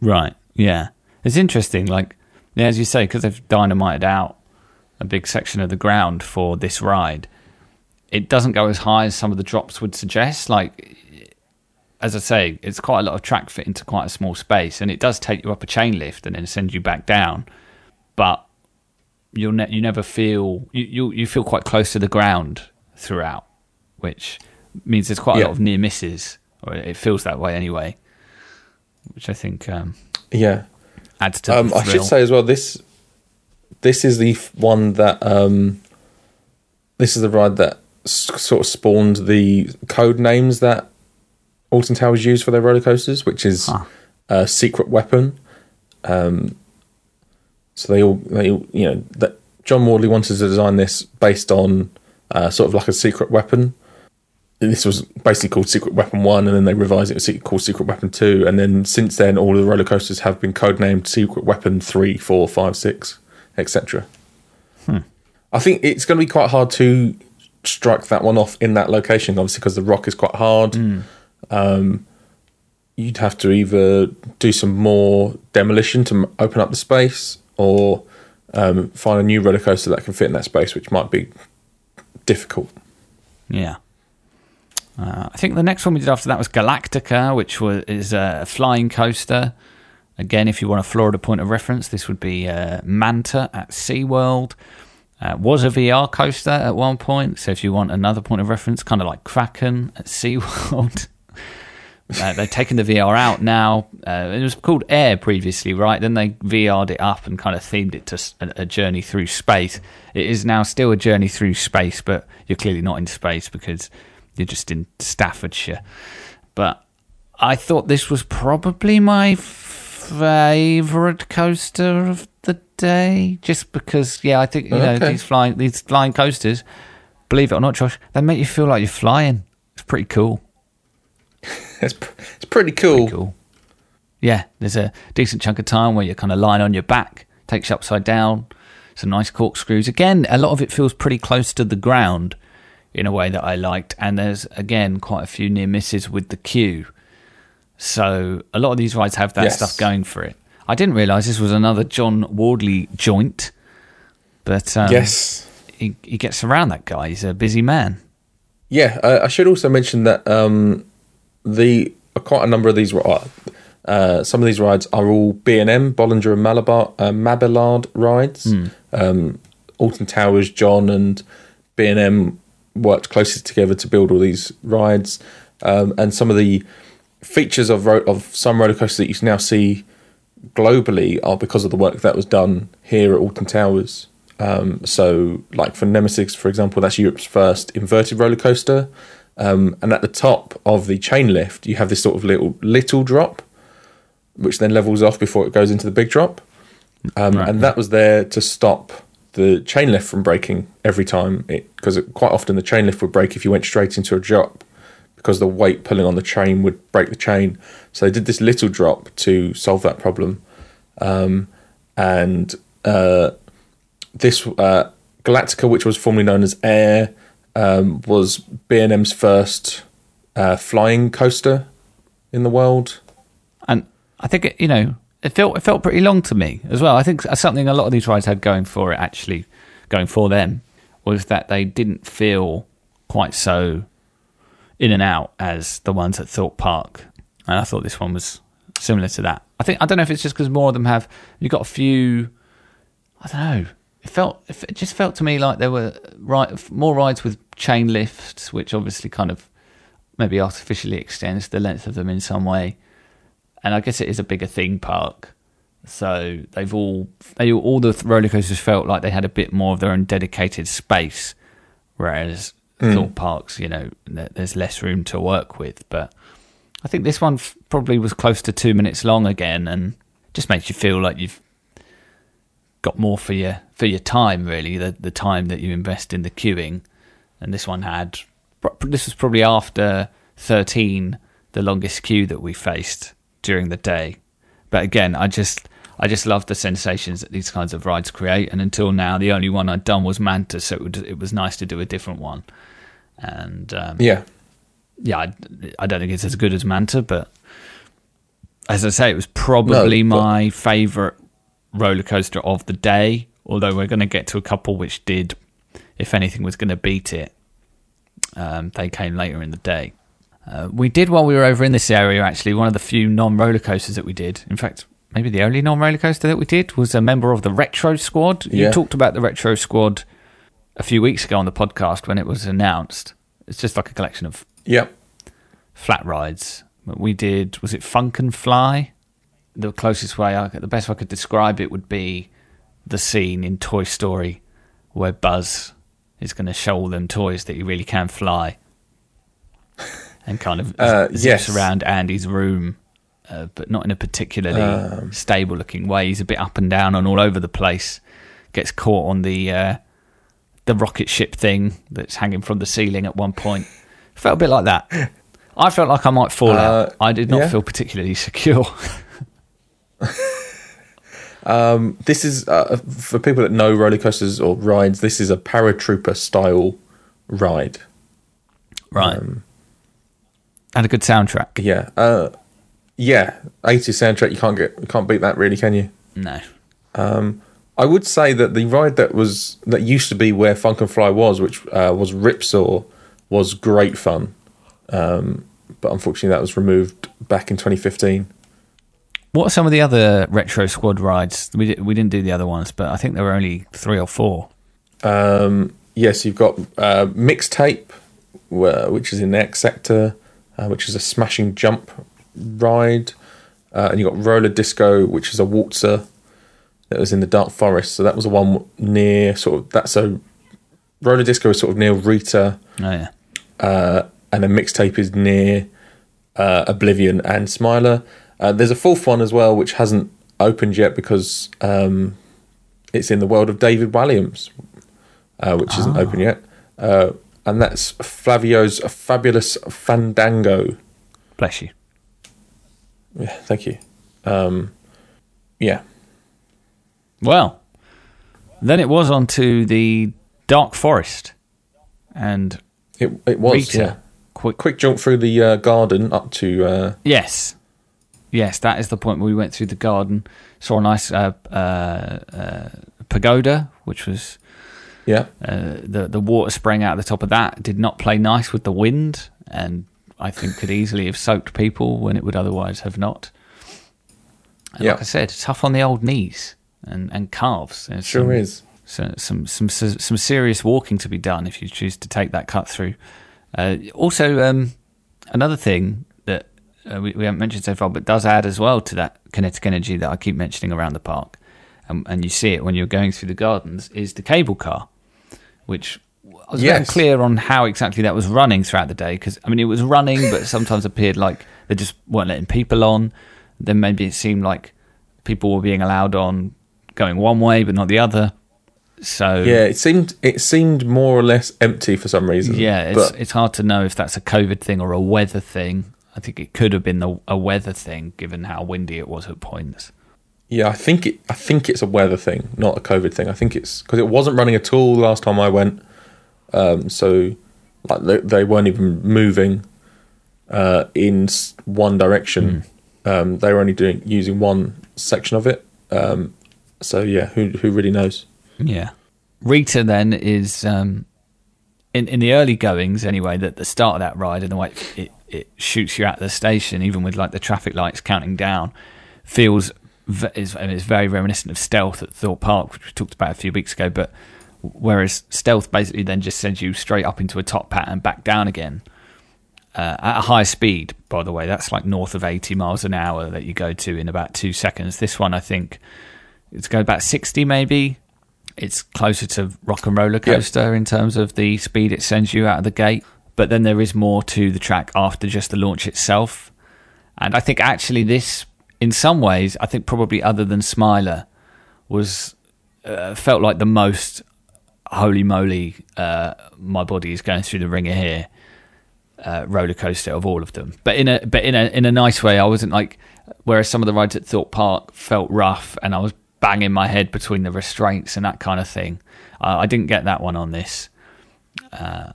Right. Yeah. It's interesting. Like, yeah, as you say, because they've dynamited out a big section of the ground for this ride, it doesn't go as high as some of the drops would suggest. Like, as I say, it's quite a lot of track fit into quite a small space, and it does take you up a chain lift and then send you back down. But you'll ne- you never feel you, you you feel quite close to the ground throughout, which means there's quite a lot of near misses, or it feels that way anyway. Which I think um, Yeah. adds to Um, I should say as well this this is the f- one that um, this is the ride that s- sort of spawned the code names that Alton Towers use for their roller coasters, which is Huh. uh, secret weapon. Um, so they all they all- you know that John Wardley wanted to design this based on uh, sort of like a secret weapon. This was basically called Secret Weapon One, and then they revised it to called Secret Weapon Two, and then since then all the roller coasters have been codenamed Secret Weapon Three, Four, Five, Six, etc. I think it's going to be quite hard to strike that one off in that location, obviously because the rock is quite hard. um, you'd have to either do some more demolition to open up the space, or um, find a new roller coaster that can fit in that space, which might be difficult. Yeah. Uh, I think the next one we did after that was Galactica, which was is a flying coaster. Again, if you want a Florida point of reference, this would be uh, Manta at SeaWorld. Uh, was a VR coaster at one point, so if you want another point of reference, kind of like Kraken at [laughs] SeaWorld. Uh, they've taken the VR out now. Uh, it was called Air previously, right? Then they VR'd it up and kind of themed it to a journey through space. It is now still a journey through space, but you're clearly not in space because you're just in Staffordshire. But I thought this was probably my favourite coaster of the day, just because, yeah, I think you know these flying these flying coasters. Believe it or not, Josh, they make you feel like you're flying. It's pretty cool. It's pr- it's pretty cool. Cool. Yeah, there's a decent chunk of time where you're kind of lying on your back, takes you upside down. Some nice corkscrews. Again, a lot of it feels pretty close to the ground in a way that I liked. And there's, again, quite a few near misses with the queue. So a lot of these rides have that Yes. stuff going for it. I didn't realise this was another John Wardley joint. But um, yes. he, he gets around that guy. He's a busy man. Yeah, I, I should also mention that um, the uh, quite a number of these uh, uh, some of these rides are all B and M, Bollinger and Malabar, uh, Mabillard rides. Um, Alton Towers, John and B and M worked closely together to build all these rides, um, and some of the features of ro- of some roller coasters that you can now see globally are because of the work that was done here at Alton Towers. Um, so, like for Nemesis, for example, that's Europe's first inverted roller coaster. Um, and at the top of the chain lift, you have this sort of little little drop, which then levels off before it goes into the big drop. Um, Right. And that was there to stop the chain lift from breaking every time, because quite often the chain lift would break if you went straight into a drop, because the weight pulling on the chain would break the chain. So they did this little drop to solve that problem. Um, and uh, this uh, Galactica, which was formerly known as Air, um, was B&M's first uh, flying coaster in the world. and I think it, you know it felt it felt pretty long to me as well. I think something a lot of these rides had going for it, actually going for them, was that they didn't feel quite so in and out as the ones at Thorpe Park, and I thought this one was similar to that. I think I don't know if it's just because more of them have You've got a few. I don't know. It felt it just felt to me like there were right more rides with chain lifts, which obviously kind of maybe artificially extends the length of them in some way and I guess it is a bigger theme park. So they've all they all the roller coasters felt like they had a bit more of their own dedicated space, whereas hmm. Thorpe Parks, you know, there's less room to work with. But I think this one f- probably was close to two minutes long again, and just makes you feel like you've got more for your for your time. Really, the the time that you invest in the queuing, and this one had. This was probably after thirteen, the longest queue that we faced during the day. But again, I just I just love the sensations that these kinds of rides create. And until now, the only one I'd done was Manta, so it, would, it was nice to do a different one. And um, Yeah. yeah, I, I don't think it's as good as Manta, but as I say, it was probably No, my favourite roller coaster of the day. Although we're going to get to a couple which did, if anything, was going to beat it. Um, they came later in the day. Uh, we did while we were over in this area. Actually, one of the few non roller coasters that we did. In fact, maybe the only non roller coaster that we did was a member of the Retro Squad. You talked about the Retro Squad a few weeks ago on the podcast when it was announced. It's just like a collection of Yep. flat rides. We did was it Funk and Fly? The closest way, I, the best way I could describe it would be the scene in Toy Story where Buzz is going to show all them toys that he really can fly, [laughs] and kind of Uh, zips yes. around Andy's room, uh, but not in a particularly stable-looking way. He's a bit up and down and all over the place. Gets caught on the uh, the rocket ship thing that's hanging from the ceiling at one point. [laughs] Felt a bit like that. I felt like I might fall Uh, out. I did not yeah. feel particularly secure. [laughs] This is uh, for people that know roller coasters or rides. This is a paratrooper style ride. right. Um, And a good soundtrack. Yeah, uh, yeah, 80s soundtrack. You can't get, you can't beat that, really, can you? No. I would say that the ride that was that used to be where Funk and Fly was, which uh, was Ripsaw, was great fun. Um, but unfortunately, that was removed back in 2015. What are some of the other retro squad rides? We di- we didn't do the other ones, but I think there were only three or four. Um, yes, you've got uh, Mixtape, which is in the X Sector, uh, which is a smashing jump ride. Uh, and you've got Roller Disco, which is a waltzer that was in the Dark Forest. So that was the one near sort of that's a Roller Disco is sort of near Rita, Oh yeah. uh, and then Mixtape is near uh, Oblivion and Smiler. Uh, there's a fourth one as well, which hasn't opened yet because um, it's in the world of David Walliams, uh, which isn't open yet. Uh, and that's Flavio's Fabulous Fandango. Bless you. Yeah, thank you. Um, yeah, Well, then it was on to the Dark Forest and it it was. Rita. Yeah. Quick. Quick jump through the uh, garden up to uh, Yes. Yes, that is the point where we went through the garden, saw a nice uh, uh, uh, pagoda, which was yeah, uh, the the water spraying out of the top of that did not play nice with the wind, and I think could easily have soaked people when it would otherwise have not. And Yeah. like I said, tough on the old knees and, and calves. There's sure some, is. So, some some some serious walking to be done if you choose to take that cut through. Uh, also, um, another thing uh, we, we haven't mentioned so far, but does add as well to that kinetic energy that I keep mentioning around the park, and, and you see it when you're going through the gardens, is the cable car, which I was Yes. clear on how exactly that was running throughout the day because I mean it was running, but sometimes appeared like they just weren't letting people on. Then maybe it seemed like people were being allowed on going one way but not the other. So Yeah, it seemed it seemed more or less empty for some reason. yeah, it's but it's hard to know if that's a COVID thing or a weather thing. I think it could have been the, a weather thing, given how windy it was at points. Yeah, I think it. I think it's a weather thing, not a COVID thing. I think it's because it wasn't running at all the last time I went. Um, so, like they, they weren't even moving uh, in one direction. Um, they were only doing using one section of it. Um, so yeah, who who really knows? Yeah, Rita then is um, in in the early goings anyway. That the start of that ride and the way it, it, shoots you out of the station, even with like the traffic lights counting down, feels v- is I mean, it's very reminiscent of Stealth at Thorpe Park, which we talked about a few weeks ago. But whereas Stealth basically then just sends you straight up into a top hat and back down again. uh, at a high speed, by the way. That's like north of 80 miles an hour that you go to in about two seconds. This one, I think, it's going about 60 maybe. It's closer to Rock and Roller Coaster in terms of the speed it sends you out of the gate. But then there is more to the track after just the launch itself. And I think actually this, in some ways, I think probably other than Smiler, was uh, felt like the most holy moly, uh, my body is going through the wringer here uh, roller coaster of all of them. But in a but in a in a nice way. I wasn't like whereas some of the rides at Thorpe Park felt rough, and I was banging my head between the restraints and that kind of thing. I didn't get that one on this. Uh,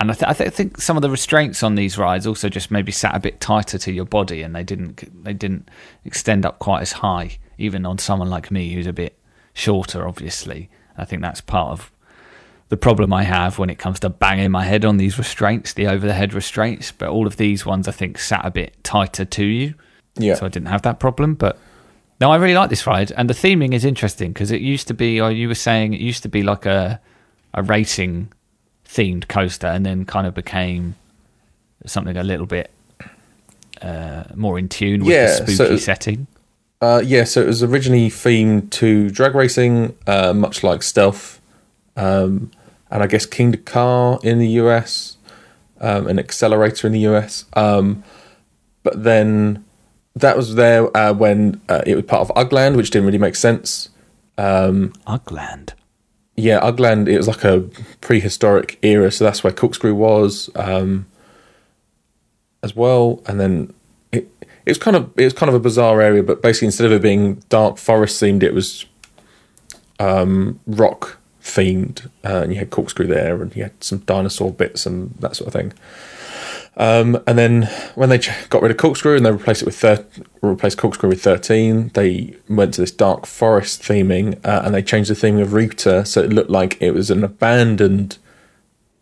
and I, th- I, th- I think some of the restraints on these rides also just maybe sat a bit tighter to your body, and they didn't they didn't extend up quite as high, even on someone like me who's a bit shorter. Obviously, I think that's part of the problem I have when it comes to banging my head on these restraints, the over the head restraints. But all of these ones, I think, sat a bit tighter to you, Yeah, so I didn't have that problem. But no, I really like this ride, and the theming is interesting because it used to be, or you were saying, it used to be like a a racing themed coaster, and then kind of became something a little bit uh, more in tune with Yeah, the spooky so- setting. Uh, yeah, so it was originally themed to drag racing, uh, much like Stealth, um, and I guess Kingda Ka in the US, um, an Xcelerator in the US. Um, but then that was there uh, when uh, it was part of Ugland, which didn't really make sense. Ugland. Yeah, Ugland, it was like a prehistoric era, so that's where Corkscrew was um, as well. And then it it was kind of it was kind of a bizarre area, but basically instead of it being dark forest themed, it was um, rock themed, uh, and you had Corkscrew there, and you had some dinosaur bits and that sort of thing. Um, and then when they got rid of Corkscrew and they replaced it with thir- replaced Corkscrew with thirteen, they went to this dark forest theming uh, and they changed the theming of Rita so it looked like it was an abandoned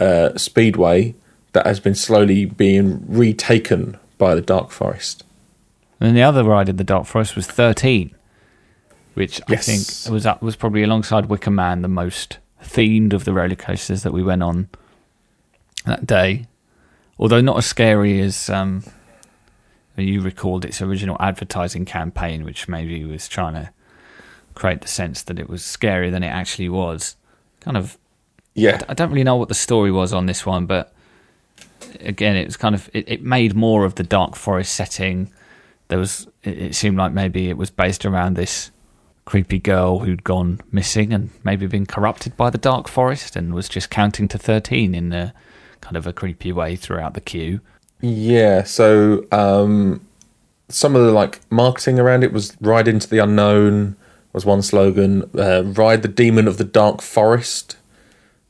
uh, speedway that has been slowly being retaken by the dark forest. And the other ride in the Dark Forest was 13, which Yes. I think was up, was probably alongside Wicker Man the most themed of the roller coasters that we went on that day. Although not as scary as um, you recalled its original advertising campaign, which maybe was trying to create the sense that it was scarier than it actually was. Kind of Yeah, I don't really know what the story was on this one, but again, it was kind of it, it made more of the dark forest setting. There was it, it seemed like maybe it was based around this creepy girl who'd gone missing and maybe been corrupted by the dark forest and was just counting to thirteen in a kind of a creepy way throughout the queue. Yeah, so um, some of the like marketing around it was "Ride into the unknown" was one slogan. Uh, "Ride the demon of the dark forest."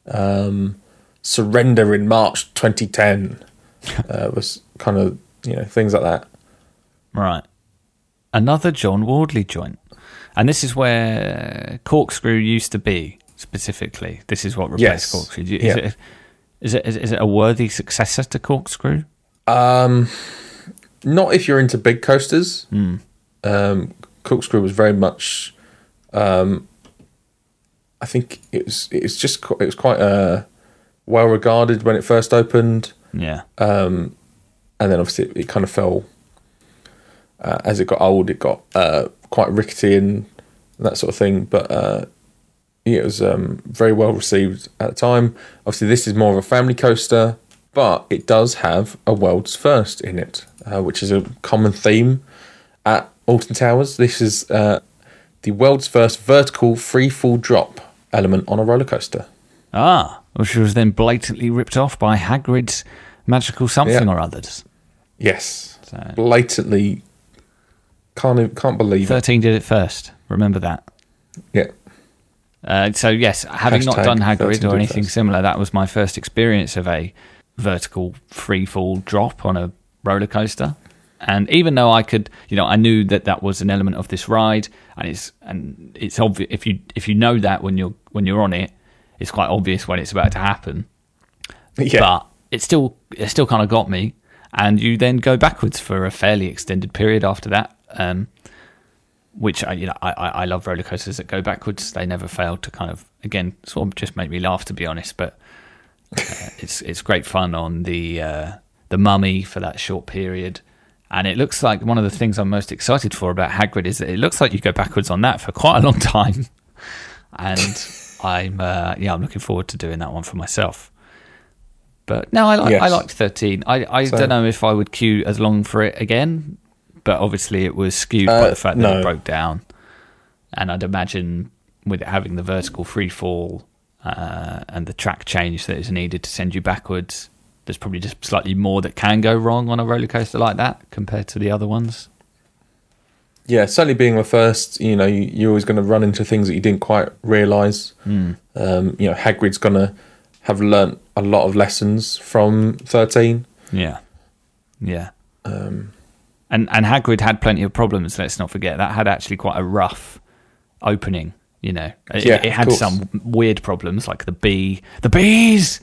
Um, "Surrender in March 2010" uh, was kind of you know things like that. Right. Another John Wardley joint. And this is where Corkscrew used to be, specifically. This is what replaced Yes. Corkscrew. Is, Yeah. it, is, it, is, it, is it a worthy successor to Corkscrew? Um, not if you're into big coasters. Um, Corkscrew was very much. Um, I think it was. It was just. It was quite uh, well regarded when it first opened. Yeah. um, and then obviously it, it kind of fell uh, as it got old. It got uh, quite rickety and that sort of thing. But uh, it was um, very well received at the time. Obviously, this is more of a family coaster, but it does have a world's first in it, uh, which is a common theme at Alton Towers. This is uh, the world's first vertical free fall drop element on a roller coaster. Ah, which was then blatantly ripped off by Hagrid's magical something Yeah. or others. Yes, So blatantly. Can't can't believe it. 13 did it first. Remember that. Yeah. Uh, so yes, having not done Hagrid or anything first. similar, that was my first experience of a vertical free fall drop on a roller coaster. And even though I could, you know, I knew that that was an element of this ride, and it's and it's obvious if you if you know that when you're when you're on it, it's quite obvious when it's about to happen. [laughs] Yeah. But it still it still kind of got me, and you then go backwards for a fairly extended period after that. Um, which I, you know, I, I love roller coasters that go backwards. They never fail to kind of again sort of just make me laugh, to be honest. But uh, it's it's great fun on the uh, the Mummy for that short period, and it looks like one of the things I'm most excited for about Hagrid is that it looks like you go backwards on that for quite a long [laughs] time, and I'm uh, yeah I'm looking forward to doing that one for myself. But no, I like Yes. I liked thirteen. I I So- don't know if I would queue as long for it again, but obviously it was skewed by Uh, the fact that no. it broke down, and I'd imagine with it having the vertical free fall uh, and the track change that is needed to send you backwards, there's probably just slightly more that can go wrong on a roller coaster like that compared to the other ones. yeah, certainly being the first, you know, you, you're always going to run into things that you didn't quite realise. Hmm. Um, you know, Hagrid's going to have learnt a lot of lessons from 13. Yeah, yeah. And and Hagrid had plenty of problems. Let's not forget that had actually quite a rough opening. You know, it, Yeah, it had some weird problems like the bee, the bees,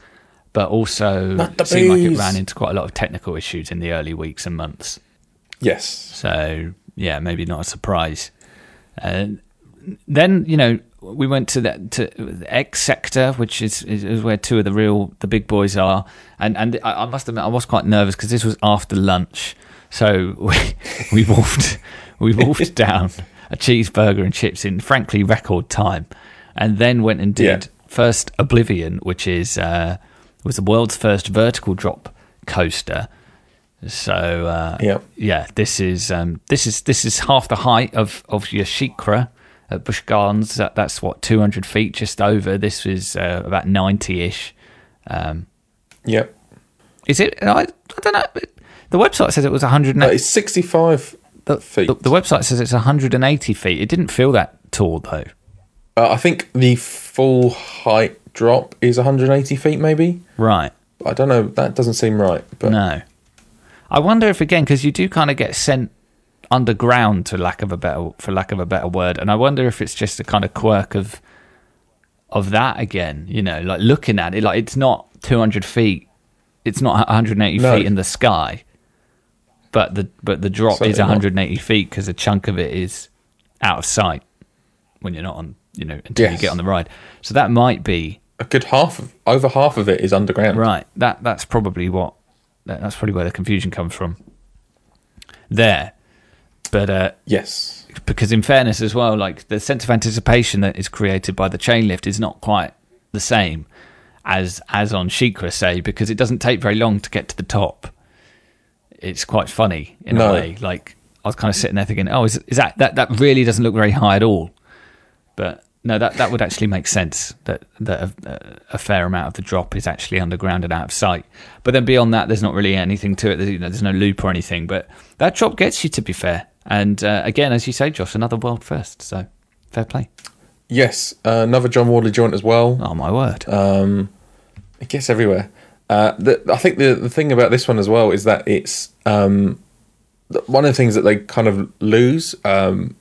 but also the it seemed like it ran into quite a lot of technical issues in the early weeks and months. Yes. So yeah, maybe not a surprise. Uh, then you know we went to that to the X sector, which is, is is where two of the real the big boys are, and and I, I must admit I was quite nervous because this was after lunch, so [laughs] we we wolfed we wolfed [laughs] down a cheeseburger and chips in frankly record time, and then went and did Yeah. first Oblivion, which is uh, was the world's first vertical drop coaster. So uh, Yep. yeah, this is um, this is this is half the height of of your SheiKra at Busch Gardens. That, that's what two hundred feet, just over. This is uh, about ninety ish. Um, Yep. is it? I, I don't know. The website says it was one hundred. Uh, it's 65 The, feet. the, the website says it's one hundred and eighty feet. It didn't feel that tall though. Uh, I think the full height drop is 180 feet, maybe. Right? I don't know. That doesn't seem right. But No. I wonder if again because you do kind of get sent underground to lack of a better for lack of a better word, and I wonder if it's just a kind of quirk of of that again. You know, like looking at it, like it's not 200 feet, it's not 180 No. feet in the sky, but the but the drop Certainly is not. 180 feet because a chunk of it is out of sight when you're not on. You know, until you get on the ride. So that might be A good half of over half of it is underground. Right. That that's probably what that, that's probably where the confusion comes from. There, but uh, Yes. because in fairness as well, like the sense of anticipation that is created by the chain lift is not quite the same as as on SheiKra, say, because it doesn't take very long to get to the top. It's quite funny in No. a way. Like I was kind of sitting there thinking, oh, is, is that that that really doesn't look very high at all? But no, that that would actually make sense. That that a, a fair amount of the drop is actually underground and out of sight. But then beyond that, there's not really anything to it. There's, you know, there's no loop or anything. But that drop gets you, to be fair. And uh, again, as you say, Josh, another world first. So fair play. Yes. Uh, another John Wardley joint as well. Oh my word! Um, it gets everywhere. Uh, the, I think the the thing about this one as well is that it's um, one of the things that they kind of lose um,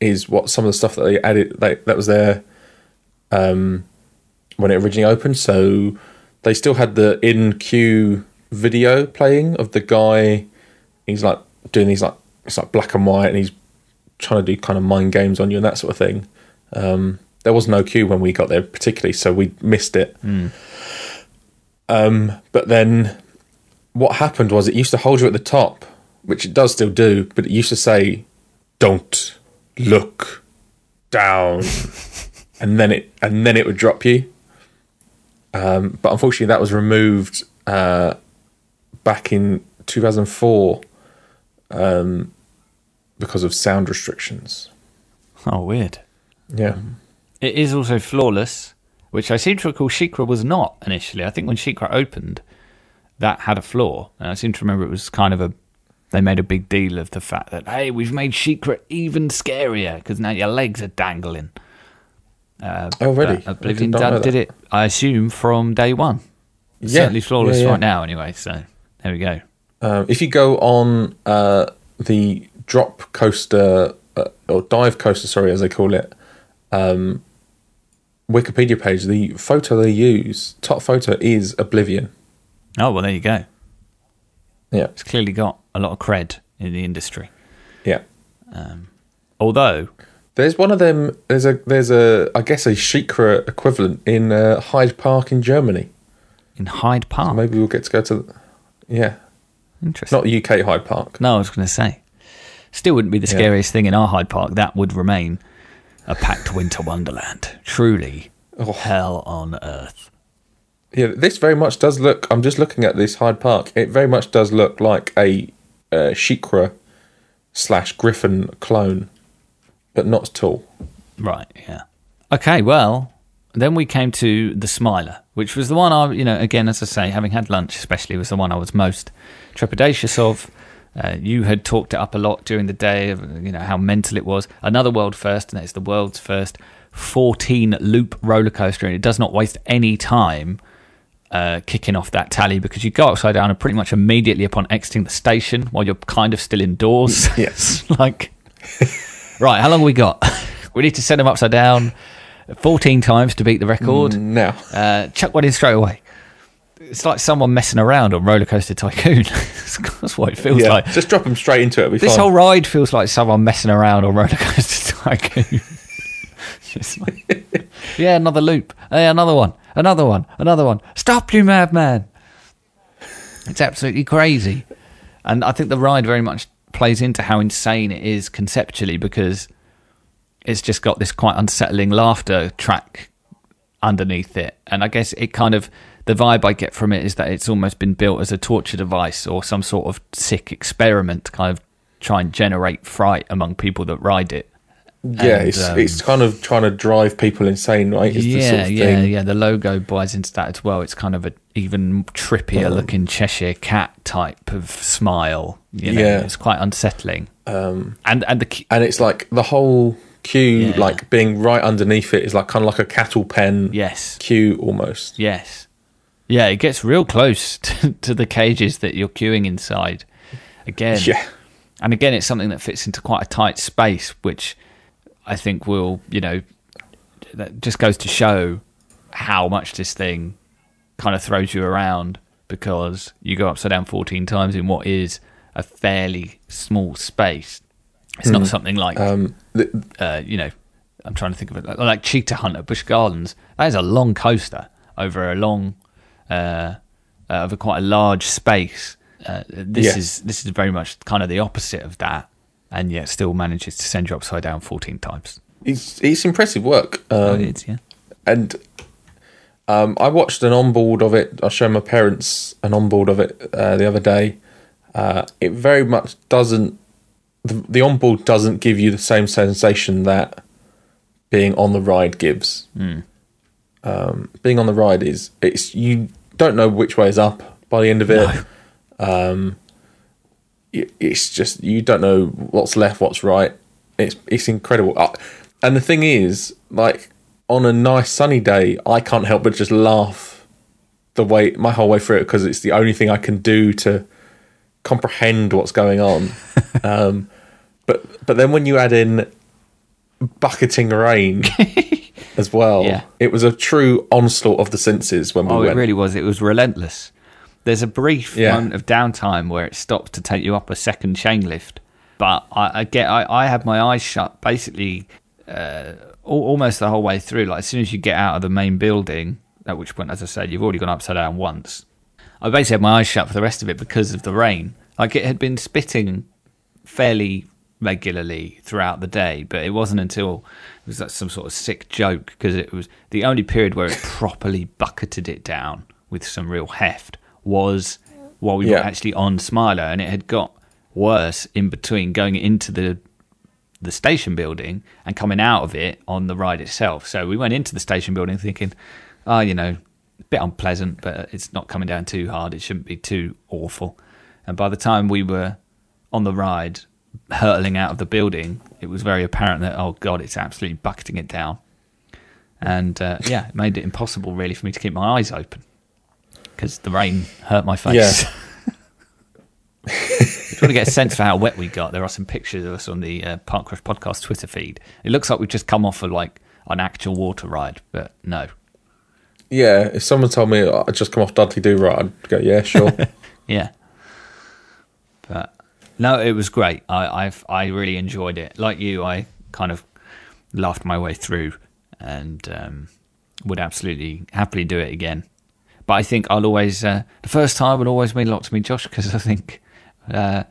is what some of the stuff that they added that was there um, when it originally opened. So they still had the in queue video playing of the guy. He's like doing these like it's like black and white, and he's trying to do kind of mind games on you and that sort of thing. Um, there was no queue when we got there, particularly, so we missed it. Um, but then what happened was it used to hold you at the top, which it does still do, but it used to say, "Don't look down," [laughs] and then it and then it would drop you. Um, but unfortunately, that was removed uh, back in 2004 um, because of sound restrictions. Oh weird. Yeah. It is also floorless, which I seem to recall SheiKra was not initially. I think when SheiKra opened, that had a floor, and I seem to remember it was kind of a. They made a big deal of the fact that hey, we've made SheiKra even scarier because now your legs are dangling. Uh, Oh, really? I Oblivion did not did, it, I assume, from day one. It's Yeah, certainly floorless yeah, yeah. right now, anyway. So there we go. Um, if you go on uh, the drop coaster uh, or dive coaster, sorry, as they call it, um, Wikipedia page, the photo they use, top photo is Oblivion. Oh well, there you go. Yeah, It's clearly got a lot of cred in the industry. yeah. Although There's one of them. There's a there's a I guess a SheiKra equivalent in uh, Heide Park in Germany. in Heide Park, Maybe we'll get to go to. Yeah, interesting. not UK Hyde Park. No, I was going to say. Still wouldn't be the Yeah. scariest thing in our Hyde Park. That would remain a packed winter wonderland. Truly Oh. hell on earth. Yeah, this very much does look. I'm just looking at this Heide Park. It very much does look like a uh, SheiKra slash Griffin clone, but not at all. Right, yeah. Okay, well, then we came to the Smiler, which was the one I, you know, again, as I say, having had lunch especially, was the one I was most trepidatious of. Uh, you had talked it up a lot during the day of, you know, how mental it was. Another world first, and it's the world's first 14 loop roller coaster, and it does not waste any time uh, kicking off that tally because you go upside down and pretty much immediately upon exiting the station while you're kind of still indoors. Yes. [laughs] like, right, how long have we got? [laughs] we need to send them upside down 14 times to beat the record. Now, Uh, chuck one in straight away. It's like someone messing around on Roller Coaster Tycoon. [laughs] That's what it feels yeah, like. just drop them straight into it. This fine. whole ride feels like someone messing around on Roller [laughs] Coaster Tycoon. [laughs] Like, yeah, another loop. Hey, another one. Another one. Another one. Stop, you madman. It's absolutely crazy. And I think the ride very much plays into how insane it is conceptually because it's just got this quite unsettling laughter track underneath it. And I guess it kind of the vibe I get from it is that it's almost been built as a torture device or some sort of sick experiment to kind of try and generate fright among people that ride it. yeah, and, it's um, it's kind of trying to drive people insane, right? It's the yeah, sort of yeah, thing. yeah. The logo buys into that as well. It's kind of an even trippier Um, looking Cheshire cat type of smile. You know? Yeah. it's quite unsettling. Um, And and the and it's like the whole queue, Yeah. like being right underneath it, is like kind of like a cattle pen yes, queue almost. yes, yeah. It gets real close [laughs] to, to the cages that you're queuing inside. again, Yeah. and again, it's something that fits into quite a tight space, which I think will, you know, that just goes to show how much this thing kind of throws you around because you go upside down 14 times in what is a fairly small space. It's not something like, Um, th- uh, you know, I'm trying to think of it like, like Cheetah Hunt at Busch Gardens. That is a long coaster over a long, uh, uh, over quite a large space. Uh, this is this is very much kind of the opposite of that, and yet still manages to send you upside down 14 times. it's, it's impressive work. Oh, Um, it is, yeah. and um, I watched an onboard of it. I showed my parents an onboard of it uh, the other day. Uh, it very much doesn't. The, the onboard doesn't give you the same sensation that being on the ride gives. Um, being on the ride is it's you don't know which way is up by the end of it. Um, it- it's just you don't know what's left, what's right. It's it's incredible. Uh, and the thing is, like on a nice sunny day, I can't help but just laugh the way my whole way through it because it's the only thing I can do to comprehend what's going on. [laughs] um, but but then when you add in bucketing rain [laughs] as well, Yeah. it was a true onslaught of the senses when we Oh, it really was. It was relentless. There's a brief Yeah. moment of downtime where it stops to take you up a second chain lift, but I, I get I, I had my eyes shut basically uh, al- almost the whole way through. Like as soon as you get out of the main building, at which point, as I said, you've already gone upside down once. I basically had my eyes shut for the rest of it because of the rain. Like it had been spitting fairly regularly throughout the day, but it wasn't until it was like some sort of sick joke because it was the only period where it [laughs] properly bucketed it down with some real heft was while we were actually on Smiler, and it had got worse in between going into the the station building and coming out of it on the ride itself. So we went into the station building thinking, oh, you know, a bit unpleasant, but it's not coming down too hard. It shouldn't be too awful. And by the time we were on the ride, hurtling out of the building, it was very apparent that, oh, God, it's absolutely bucketing it down. And uh, yeah, it made it impossible really for me to keep my eyes open because the rain hurt my face. Yeah. If you want to get a sense for how wet we got, there are some pictures of us on the uh, Park Rush podcast Twitter feed. It looks like we've just come off of like an actual water ride, but no. Yeah, if someone told me I'd just come off Dudley Do Right, I'd go, yeah, sure. [laughs] Yeah. But no, it was great. I I've I really enjoyed it. Like you, I kind of laughed my way through and um, would absolutely happily do it again. But I think I'll always uh, the first time would always mean a lot to me, Josh, because I think uh,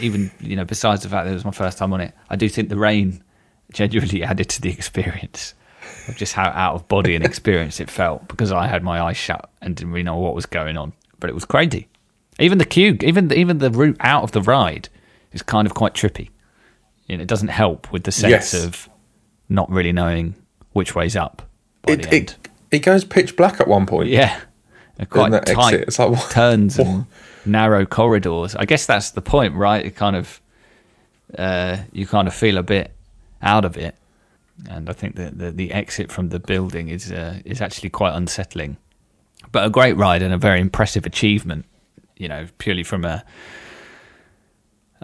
even you know besides the fact that it was my first time on it, I do think the rain genuinely [laughs] added to the experience of just how out of body and [laughs] experience it felt because I had my eyes shut and didn't really know what was going on. But it was crazy. Even the queue, even the, even the route out of the ride is kind of quite trippy. You know, it doesn't help with the sense Yes. of not really knowing which way's up by it, the end. it it goes pitch black at one point. Yeah, They're quite that tight exit? It's like, what- turns and narrow corridors. I guess that's the point, right? It kind of uh, you kind of feel a bit out of it, and I think that the, the exit from the building is uh, is actually quite unsettling, but a great ride and a very impressive achievement. You know, purely from a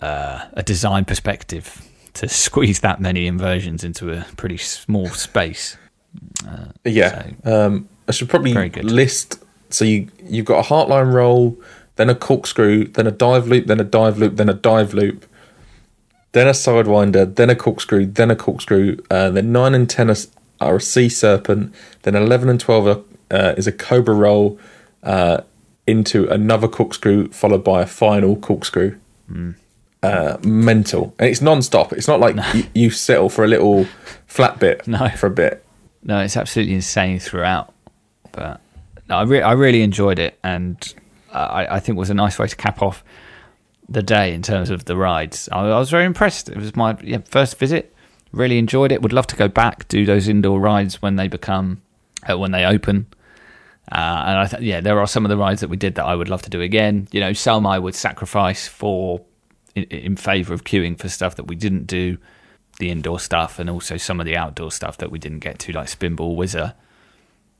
uh, a design perspective, to [laughs] squeeze that many inversions into a pretty small space. Yeah. Um, I should probably list. So you you've got a heartline roll, then a corkscrew, then a dive loop, then a dive loop, then a dive loop, then a sidewinder, then a corkscrew, then a corkscrew. Uh, then nine and ten are, are a sea serpent. Then eleven and twelve are, uh, is a cobra roll uh, into another corkscrew, followed by a final corkscrew. Uh, mental, and it's non-stop. It's not like [laughs] you, you settle for a little flat bit No. for a bit. No, it's absolutely insane throughout. But no, I, re- I really enjoyed it, and I, I think it was a nice way to cap off the day in terms of the rides. I, I was very impressed. It was my yeah, first visit. Really enjoyed it. Would love to go back do those indoor rides when they become uh, when they open. Uh, and I th- yeah, there are some of the rides that we did that I would love to do again. You know, some I would sacrifice for in, in favor of queuing for stuff that we didn't do, the indoor stuff, and also some of the outdoor stuff that we didn't get to, like Spinball Whizzer.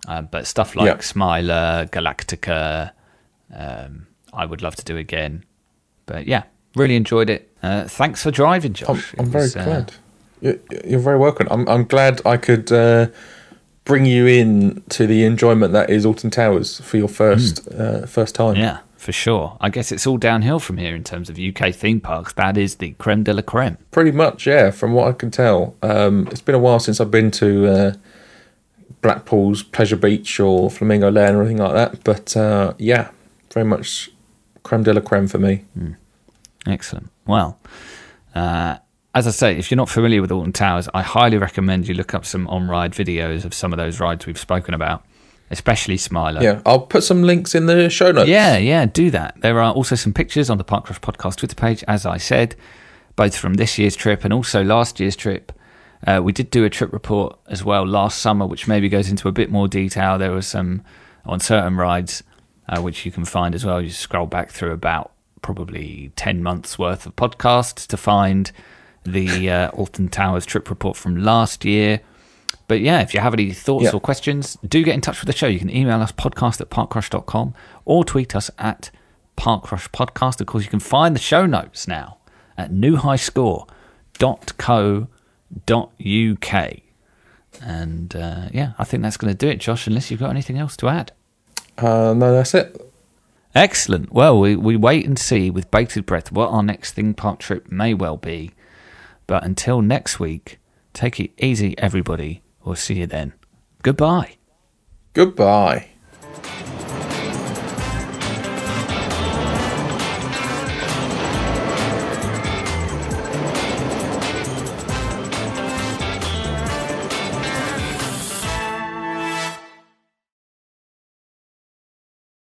Uh, but stuff like Yeah. Smiler, Galactica, um, I would love to do again. But yeah, really enjoyed it. Uh, thanks for driving, I'm, Josh. I'm very was, uh, glad. You're, you're very welcome. I'm, I'm glad I could uh, bring you in to the enjoyment that is Alton Towers for your first uh, first time. Yeah, for sure. I guess it's all downhill from here in terms of UK theme parks. That is the creme de la creme. Pretty much, yeah. From what I can tell, um, it's been a while since I've been to uh, Blackpool's Pleasure Beach or Flamingo Land or anything like that. But uh, yeah, very much creme de la creme for me. Excellent. Well, uh, as I say, if you're not familiar with Alton Towers, I highly recommend you look up some on ride videos of some of those rides we've spoken about, especially Smiler. Yeah, I'll put some links in the show notes. Yeah, yeah, do that. There are also some pictures on the Park Rush Podcast Twitter page, as I said, both from this year's trip and also last year's trip. Uh, we did do a trip report as well last summer, which maybe goes into a bit more detail. There was some on certain rides, uh, which you can find as well. You scroll back through about probably 10 months worth of podcasts to find the uh, Alton Towers trip report from last year. But yeah, if you have any thoughts Yeah. or questions, do get in touch with the show. You can email us podcast at parkrush.com or tweet us at parkrush podcast. Of course, you can find the show notes now at newhighscore.co.uk. And uh, yeah, I think that's going to do it, Josh, unless you've got anything else to add. Uh, no, that's it. Excellent. Well, we, we wait and see with bated breath what our next theme park trip may well be. But until next week, take it easy, everybody. We'll see you then. Goodbye. Goodbye.